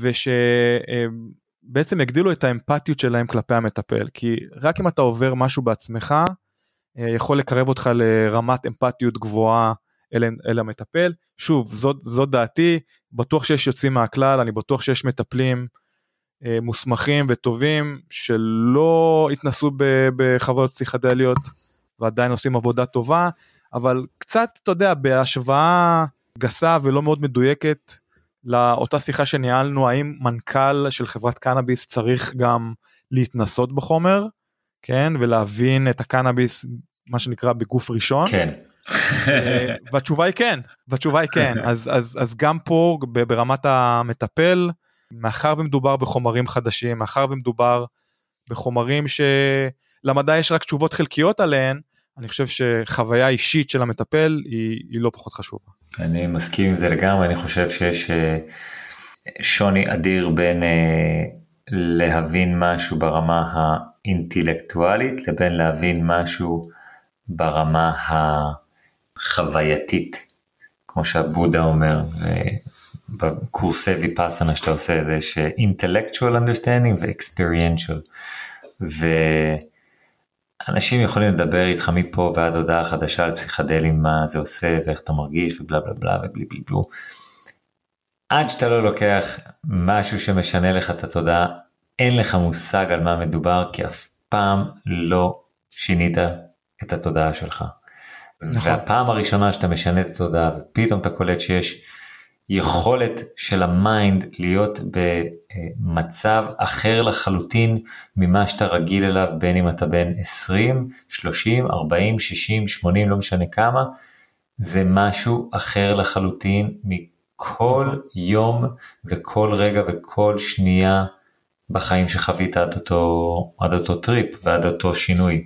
ושבעצם יגדילו את האמפתיות שלהם כלפי המטפל. כי רק אם אתה עובר משהו בעצמך אה, יכול לקרב אותך לרמת אמפתיות גבוהה אל, אל המטפל. שוב זאת, זאת דעתי. בטוח שיש יוצאים מהכלל אני בטוח שיש מטפלים מוסמכים וטובים שלא התנסו בחוויות פסיכדליות ועדיין עושים עבודה טובה אבל קצת אתה יודע בהשוואה גסה ולא מאוד מדויקת לאותה שיחה שניהלנו האם מנכ"ל של חברת קנאביס צריך גם להתנסות בחומר כן ולהבין את הקנאביס מה שנקרא בגוף ראשון. כן. אה, והתשובה היא כן והתשובה היא כן [laughs] אז אז אז גם פה ברמת המטפל מאחר ומדובר בחומרים חדשים, מאחר ומדובר בחומרים שלמדע יש רק תשובות חלקיות עליהן, אני חושב שחוויה אישית של המטפל היא, היא לא פחות חשובה. אני מסכים עם זה לגמרי, אני חושב שיש אה, שוני אדיר בין אה, להבין משהו ברמה האינטלקטואלית לבין להבין משהו ברמה החווייתית, כמו שהבודה אומר, בקורסי ויפאסנה שאתה עושה זה יש intellectual understanding ו-experiential ואנשים יכולים לדבר איתך מפה ועד הודעה חדשה על פסיכדלים מה זה עושה ואיך אתה מרגיש ובלה בלה בלה ובלי בלי בלו. עד שאתה לא לוקח משהו שמשנה לך את התודעה אין לך מושג על מה מדובר כי אף פעם לא שינית את התודעה שלך. נכון. והפעם הראשונה שאתה משנה את התודעה ופתאום אתה קולט שיש יכולת של ה mind להיות במצב אחר לחלוטין ממה שאתה רגיל אליו בין אם אתה בן 20, 30, 40, 60, 80 לא משנה כמה זה משהו אחר לחלוטין מכל יום וכל רגע וכל שנייה בחיים שחווית עד אותו, עד אותו טריפ ועד אותו שינוי.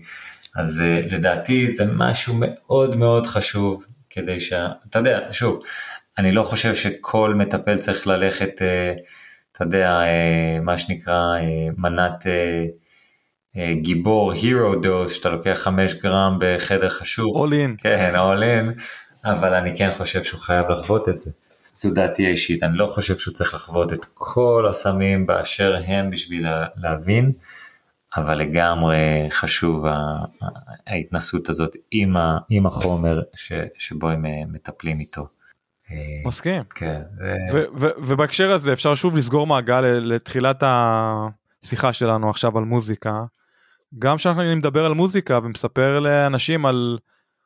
אז אה, לדעתי זה משהו מאוד מאוד חשוב כדי שאתה יודע שוב אני לא חושב שכל מטפל צריך ללכת, אה, אתה יודע, אה, מה שנקרא אה, מנת גיבור, hero dose, שאתה לוקח 5 גרם בחדר חשוך. all in. כן, all in, אבל אני כן חושב שהוא חייב לחוות את זה. זו דעתי האישית, אני לא חושב שהוא צריך לחוות את כל הסמים באשר הם בשביל להבין, אבל לגמרי חשוב ההתנסות הזאת עם החומר שבו הם מטפלים איתו. מסכים. כן. ובהקשר הזה אפשר שוב לסגור מעגל לתחילת השיחה שלנו עכשיו על מוזיקה. גם כשאני מדבר על מוזיקה ומספר לאנשים על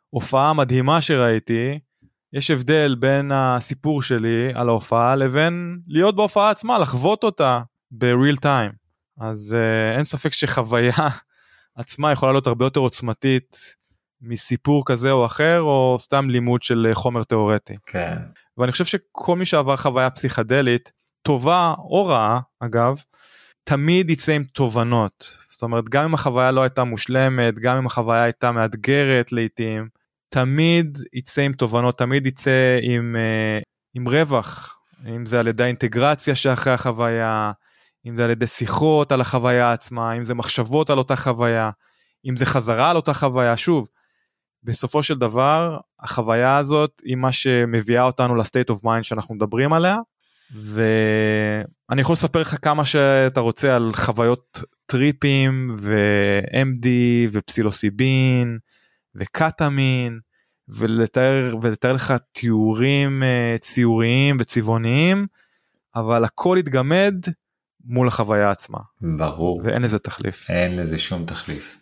הופעה מדהימה שראיתי, יש הבדל בין הסיפור שלי על ההופעה לבין להיות בהופעה עצמה, לחוות אותה בריל טיים. אז uh, אין ספק שחוויה [laughs] עצמה יכולה להיות הרבה יותר עוצמתית מסיפור כזה או אחר או סתם לימוד של אה, חומר תיאורטי. כן. ואני חושב שכל מי שעבר חוויה פסיכדלית טובה או רעה אגב תמיד יצא עם תובנות זאת אומרת גם אם החוויה לא הייתה מושלמת גם אם החוויה הייתה מאתגרת לעתים תמיד יצא עם תובנות תמיד יצא עם, אה, עם רווח אם זה על ידי האינטגרציה שאחרי החוויה אם זה על ידי שיחות על החוויה עצמה אם זה מחשבות על אותה חוויה אם זה חזרה על אותה חוויה שוב בסופו של דבר החוויה הזאת היא מה שמביאה אותנו ל state of mind שאנחנו מדברים עליה ואני יכול לספר לך כמה שאתה רוצה על חוויות טריפים ו-MD ופסילוסיבין וקטמין ולתאר ולתאר לך תיאורים uh, ציוריים וצבעוניים אבל הכל התגמד מול החוויה עצמה. ברור. ואין לזה תחליף. אין לזה שום תחליף.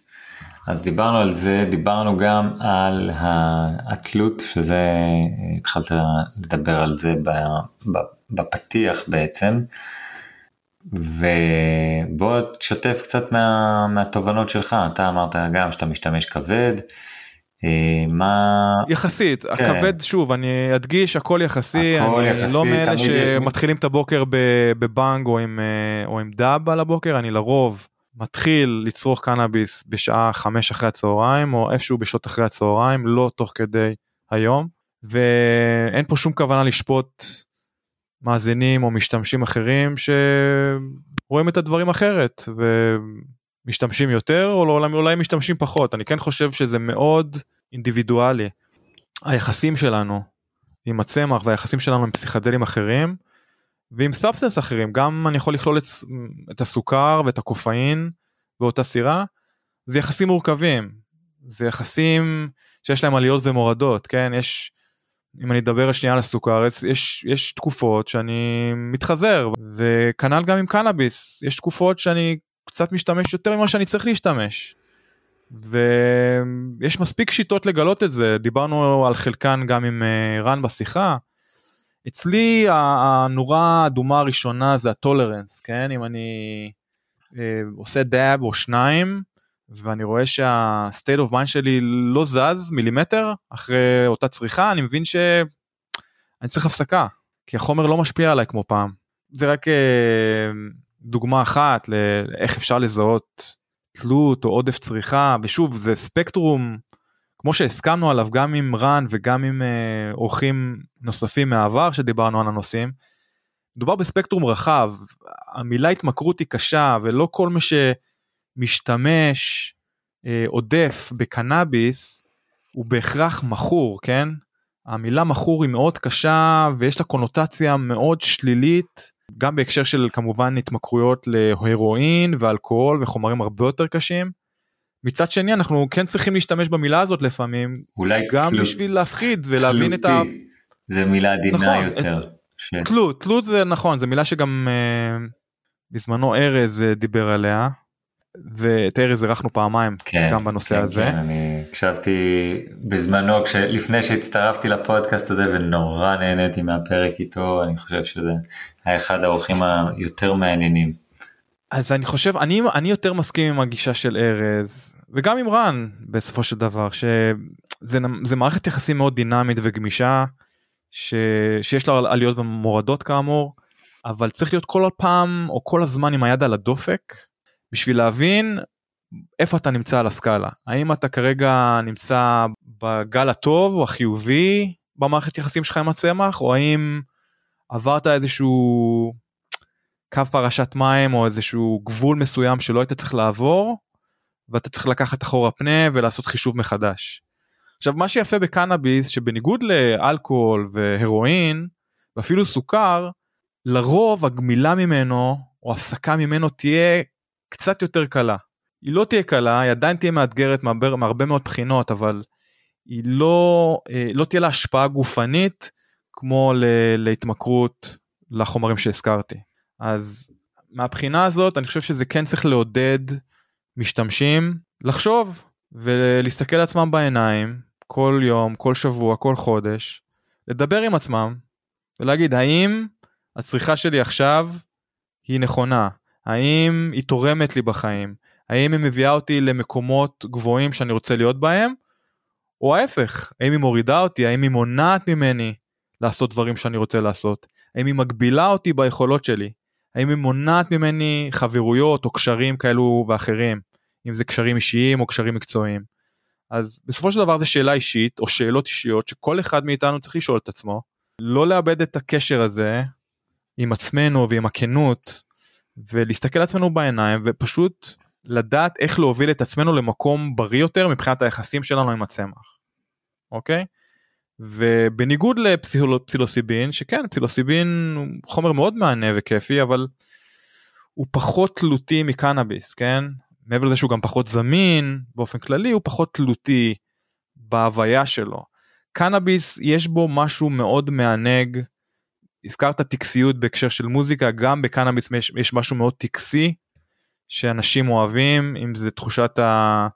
אז דיברנו על זה, דיברנו גם על התלות, שזה, התחלת לדבר על זה בפתיח בעצם, ובוא תשתף קצת מה, מהתובנות שלך, אתה אמרת גם שאתה משתמש כבד, אה, מה... יחסית, כן. הכבד שוב, אני אדגיש הכל יחסי, הכל אני יחסי, לא מאלה שמתחילים יש... את הבוקר בבנג או עם, אה, או עם דאב על הבוקר, אני לרוב מתחיל לצרוך קנאביס בשעה 5 אחרי הצהריים או איפשהו בשעות אחרי הצהריים, לא תוך כדי היום, ואין פה שום כוונה לשפוט מאזינים או משתמשים אחרים שרואים את הדברים אחרת ומשתמשים יותר או אולי, אולי משתמשים פחות. אני כן חושב שזה מאוד אינדיבידואלי. היחסים שלנו עם הצמח והיחסים שלנו עם פסיכדלים אחרים ועם substance אחרים גם אני יכול לכלול את, את הסוכר ואת הקופאין באותה סירה זה יחסים מורכבים זה יחסים שיש להם עליות ומורדות כן יש אם אני אדבר שנייה על הסוכר יש יש תקופות שאני מתחזר וכנ"ל גם עם קנאביס יש תקופות שאני קצת משתמש יותר ממה שאני צריך להשתמש. ויש מספיק שיטות לגלות את זה דיברנו על חלקן גם עם אה, רן בשיחה. אצלי הנורה האדומה הראשונה זה הטולרנס כן אם אני אה, עושה דאב או שניים ואני רואה שה-state of mind שלי לא זז מילימטר אחרי אותה צריכה אני מבין שאני צריך הפסקה כי החומר לא משפיע עליי כמו פעם. זה רק אה, דוגמה אחת לאיך אפשר לזהות תלות או עודף צריכה ושוב זה ספקטרום כמו שהסכמנו עליו גם עם רן וגם עם אה, אורחים נוספים מהעבר שדיברנו על הנושאים. מדובר בספקטרום רחב המילה התמכרות היא קשה ולא כל מי שמשתמש אה, עודף בקנאביס הוא בהכרח מכור כן המילה מכור היא מאוד קשה ויש לה קונוטציה מאוד שלילית גם בהקשר של כמובן התמכרויות להרואין ואלכוהול וחומרים הרבה יותר קשים. מצד שני אנחנו כן צריכים להשתמש במילה הזאת לפעמים אולי גם תלות, בשביל להפחיד ולהבין את ה... זה מילה עדינה נכון, יותר. את... ש... תלות תלות זה נכון זה מילה שגם uh, בזמנו ארז uh, דיבר עליה ואת ארז אירחנו פעמיים כן, גם בנושא כן, הזה. כן, אני הקשבתי בזמנו כש... לפני שהצטרפתי לפודקאסט הזה ונורא נהניתי מהפרק איתו אני חושב שזה היה אחד האורחים היותר מעניינים. אז אני חושב אני אני יותר מסכים עם הגישה של ארז וגם עם רן בסופו של דבר שזה מערכת יחסים מאוד דינמית וגמישה ש, שיש לה עליות ומורדות כאמור אבל צריך להיות כל הפעם או כל הזמן עם היד על הדופק בשביל להבין איפה אתה נמצא על הסקאלה. האם אתה כרגע נמצא בגל הטוב או החיובי במערכת יחסים שלך עם הצמח או האם עברת איזשהו קו פרשת מים או איזשהו גבול מסוים שלא היית צריך לעבור ואתה צריך לקחת אחורה פנה ולעשות חישוב מחדש. עכשיו מה שיפה בקנאביס שבניגוד לאלכוהול והרואין ואפילו סוכר לרוב הגמילה ממנו או הפסקה ממנו תהיה קצת יותר קלה. היא לא תהיה קלה היא עדיין תהיה מאתגרת מהרבה, מאוד בחינות אבל היא לא אה, לא תהיה לה השפעה גופנית כמו להתמכרות לחומרים שהזכרתי. אז מהבחינה הזאת אני חושב שזה כן צריך לעודד משתמשים לחשוב ולהסתכל לעצמם בעיניים כל יום כל שבוע כל חודש לדבר עם עצמם ולהגיד האם הצריכה שלי עכשיו היא נכונה? האם היא תורמת לי בחיים? האם היא מביאה אותי למקומות גבוהים שאני רוצה להיות בהם? או ההפך האם היא מורידה אותי? האם היא מונעת ממני לעשות דברים שאני רוצה לעשות? האם היא מגבילה אותי ביכולות שלי האם היא מונעת ממני חברויות או קשרים כאלו ואחרים, אם זה קשרים אישיים או קשרים מקצועיים. אז בסופו של דבר זה שאלה אישית או שאלות אישיות שכל אחד מאיתנו צריך לשאול את עצמו, לא לאבד את הקשר הזה עם עצמנו ועם הכנות ולהסתכל לעצמנו בעיניים ופשוט לדעת איך להוביל את עצמנו למקום בריא יותר מבחינת היחסים שלנו עם הצמח. אוקיי? ובניגוד לפסילוסיבין שכן פסילוסיבין הוא חומר מאוד מענה וכיפי אבל הוא פחות תלותי מקנאביס כן מעבר לזה שהוא גם פחות זמין באופן כללי הוא פחות תלותי בהוויה שלו קנאביס יש בו משהו מאוד מענג. הזכרת טקסיות בהקשר של מוזיקה גם בקנאביס יש, יש משהו מאוד טקסי שאנשים אוהבים אם זה תחושת ה...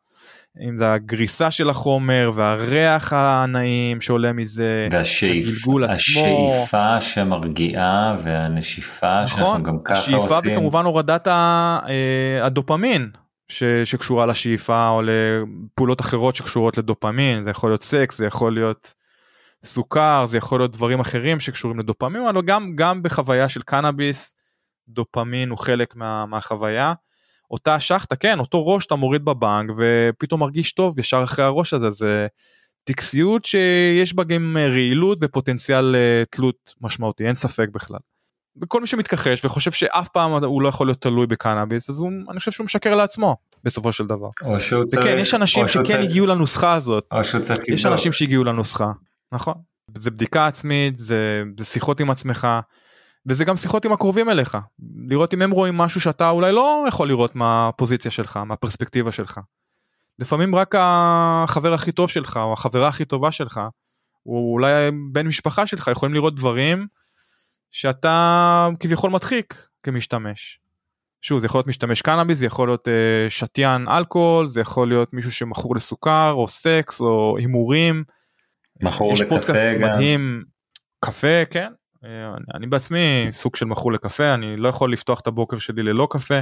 אם זה הגריסה של החומר והריח הנעים שעולה מזה, והשאיפ. השאיפה שמרגיעה והנשיפה נכון, שאנחנו גם ככה השאיפה עושים. וכמובן הורדת אה, הדופמין ש, שקשורה לשאיפה או לפעולות אחרות שקשורות לדופמין זה יכול להיות סקס זה יכול להיות סוכר זה יכול להיות דברים אחרים שקשורים לדופמין אבל גם גם בחוויה של קנאביס דופמין הוא חלק מה, מהחוויה. אותה שחטה כן אותו ראש אתה מוריד בבנק ופתאום מרגיש טוב ישר אחרי הראש הזה זה טקסיות שיש בה גם רעילות ופוטנציאל אה, תלות משמעותי אין ספק בכלל. וכל מי שמתכחש וחושב שאף פעם הוא לא יכול להיות תלוי בקנאביס אז הוא אני חושב שהוא משקר לעצמו בסופו של דבר. או שהוא צריך, וכן יש אנשים שכן צריך- הגיעו לנוסחה הזאת או שהוא צריך יש לבדוק. אנשים שהגיעו לנוסחה נכון זה בדיקה עצמית זה, זה שיחות עם עצמך וזה גם שיחות עם הקרובים אליך לראות אם הם רואים משהו שאתה אולי לא יכול לראות מהפוזיציה שלך מהפרספקטיבה שלך. לפעמים רק החבר הכי טוב שלך או החברה הכי טובה שלך או אולי בן משפחה שלך יכולים לראות דברים שאתה כביכול מדחיק כמשתמש. שוב זה יכול להיות משתמש קנאביס זה יכול להיות אה, שתיין אלכוהול זה יכול להיות מישהו שמכור לסוכר או סקס או הימורים. מכור לקפה גם. מדהים קפה כן אני, אני בעצמי סוג של מכור לקפה אני לא יכול לפתוח את הבוקר שלי ללא קפה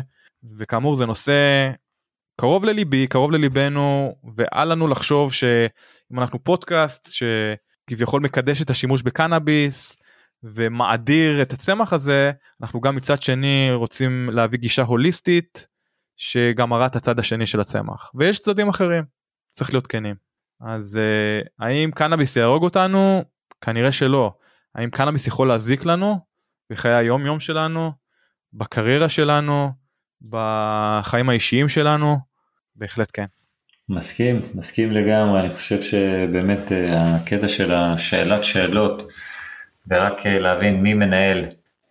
וכאמור זה נושא קרוב לליבי קרוב לליבנו ואל לנו לחשוב שאם אנחנו פודקאסט שכביכול מקדש את השימוש בקנאביס ומאדיר את הצמח הזה אנחנו גם מצד שני רוצים להביא גישה הוליסטית שגם מראה את הצד השני של הצמח. ויש צדדים אחרים צריך להיות כנים. אז uh, האם קנאביס יהרוג אותנו? כנראה שלא האם קנאביס יכול להזיק לנו בחיי היום יום שלנו בקריירה שלנו בחיים האישיים שלנו בהחלט כן. מסכים, מסכים לגמרי, אני חושב שבאמת אה, הקטע של השאלת שאלות ורק אה, להבין מי מנהל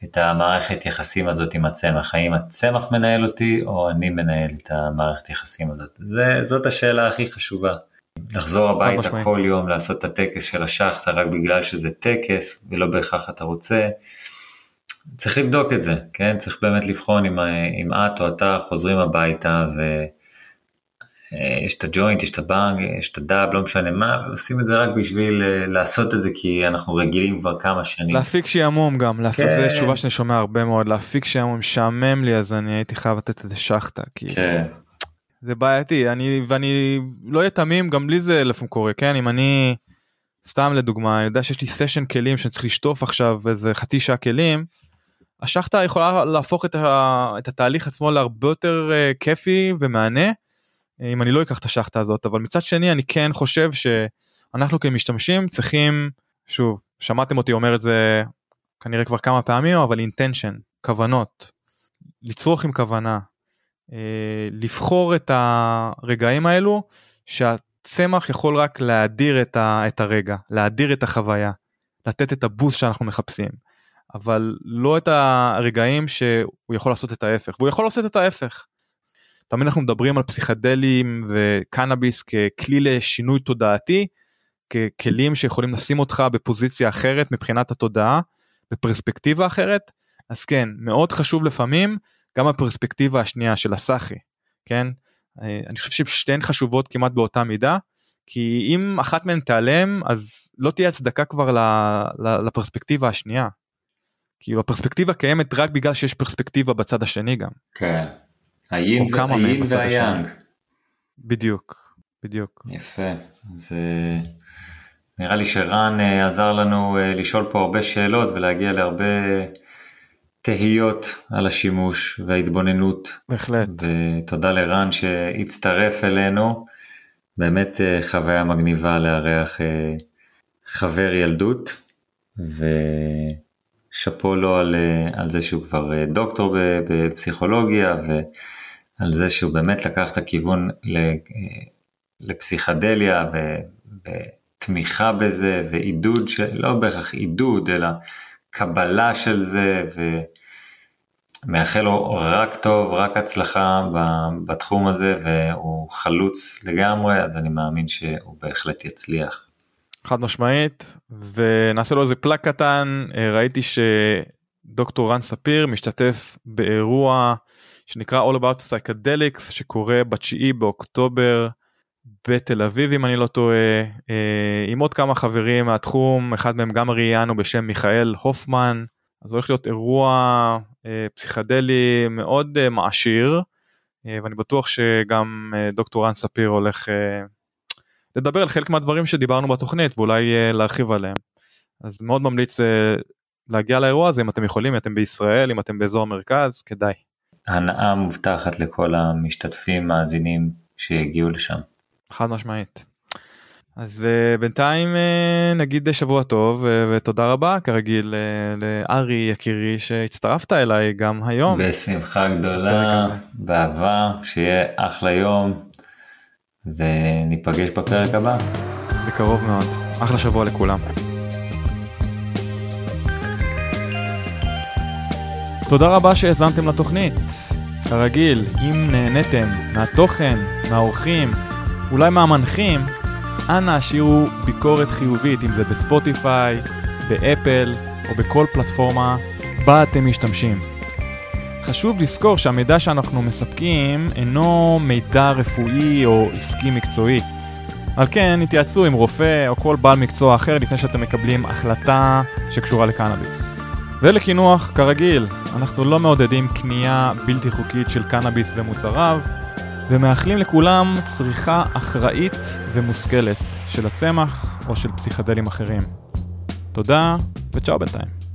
את המערכת יחסים הזאת עם הצמח, האם הצמח מנהל אותי או אני מנהל את המערכת יחסים הזאת, זה, זאת השאלה הכי חשובה. לחזור הביתה. כל יום לעשות את הטקס של השחטה רק בגלל שזה טקס ולא בהכרח אתה רוצה. צריך לבדוק את זה, כן? צריך באמת לבחון אם, אם את או אתה חוזרים הביתה ויש את הג'וינט, יש את הבנג, יש את הדאב, לא משנה מה, ועושים את זה רק בשביל אה, לעשות את זה כי אנחנו רגילים כבר כמה שנים. להפיק שעמום גם להפיק כן. זה תשובה שאני שומע הרבה מאוד להפיק שעמום משעמם לי אז אני הייתי חייב לתת איזה שחטה כי כן, זה בעייתי אני ואני לא אהיה תמים גם בלי זה לפעמים קורה כן? אם אני סתם לדוגמה אני יודע שיש לי סשן כלים שאני צריך לשטוף עכשיו איזה חצי שעה כלים. השחטה יכולה להפוך את, ה, את התהליך עצמו להרבה יותר uh, כיפי ומהנה אה, אם אני לא אקח את השחטה הזאת. אבל מצד שני אני כן חושב שאנחנו כמשתמשים צריכים שוב שמעתם אותי אומר את זה כנראה כבר כמה פעמים אבל אינטנשן כוונות. לצרוך עם כוונה לבחור את הרגעים האלו שהצמח יכול רק להאדיר את, ה, את הרגע להאדיר את החוויה לתת את הבוסט שאנחנו מחפשים אבל לא את הרגעים שהוא יכול לעשות את ההפך והוא יכול לעשות את ההפך. תמיד אנחנו מדברים על פסיכדלים וקנאביס ככלי לשינוי תודעתי ככלים שיכולים לשים אותך בפוזיציה אחרת מבחינת התודעה בפרספקטיבה אחרת אז כן מאוד חשוב לפעמים גם הפרספקטיבה השנייה של הסאחי כן אני חושב ששתיהן חשובות כמעט באותה מידה כי אם אחת מהן תיעלם אז לא תהיה הצדקה כבר לפרספקטיבה השנייה. כאילו הפרספקטיבה קיימת רק בגלל שיש פרספקטיבה בצד השני גם. כן. היין, בצד והיאנג. בדיוק, בדיוק. יפה. אז אה, נראה לי שרן אה, עזר לנו אה, לשאול פה הרבה שאלות ולהגיע להרבה תהיות על השימוש וההתבוננות. בהחלט. ותודה לרן שהצטרף אלינו. באמת אה, חוויה מגניבה לארח אה, חבר ילדות. ושאפו לו על, אה, על זה שהוא כבר דוקטור בפסיכולוגיה ועל זה שהוא באמת לקח את הכיוון לפסיכדליה ו- ותמיכה בזה ועידוד, של, לא בהכרח עידוד אלא קבלה של זה ומאחל לו רק טוב, רק הצלחה בתחום הזה והוא חלוץ לגמרי אז אני מאמין שהוא בהחלט יצליח. חד משמעית, ונעשה לו איזה פלאק קטן, אה, ראיתי שדוקטור רן ספיר משתתף באירוע שנקרא All About Psychedelics שקורה ב-9 באוקטובר בתל אביב אם אני לא טועה, אה, עם עוד כמה חברים מהתחום, אחד מהם גם ראיינו בשם מיכאל הופמן, אז הולך להיות אירוע פסיכדלי מאוד מעשיר, ואני בטוח שגם דוקטור רן ספיר הולך לדבר על חלק מהדברים שדיברנו בתוכנית ואולי להרחיב עליהם. אז מאוד ממליץ להגיע לאירוע הזה אם אתם יכולים, אם אתם בישראל, אם אתם באזור המרכז, כדאי. הנאה מובטחת לכל המשתתפים, מאזינים שיגיעו לשם. חד משמעית. אז uh, בינתיים uh, נגיד שבוע טוב uh, ותודה רבה כרגיל uh, לארי יקירי שהצטרפת אליי גם היום. בשמחה גדולה, באהבה, שיהיה אחלה יום, וניפגש בפרק הבא. בקרוב מאוד. אחלה שבוע לכולם. תודה רבה שהאזנתם לתוכנית. כרגיל, אם נהניתם מהתוכן, מהאורחים, אולי מהמנחים, אנא השאירו ביקורת חיובית, אם זה בספוטיפיי, באפל או בכל פלטפורמה בה אתם משתמשים. חשוב לזכור שהמידע שאנחנו מספקים אינו מידע רפואי או עסקי מקצועי. על כן, התייעצו עם רופא או כל בעל מקצוע אחר לפני שאתם מקבלים החלטה שקשורה לקנאביס. ולקינוח, כרגיל, אנחנו לא מעודדים קנייה בלתי חוקית של קנאביס ומוצריו, ומאחלים לכולם צריכה אחראית ומושכלת של הצמח או של פסיכדלים אחרים. תודה, וצ'או בינתיים.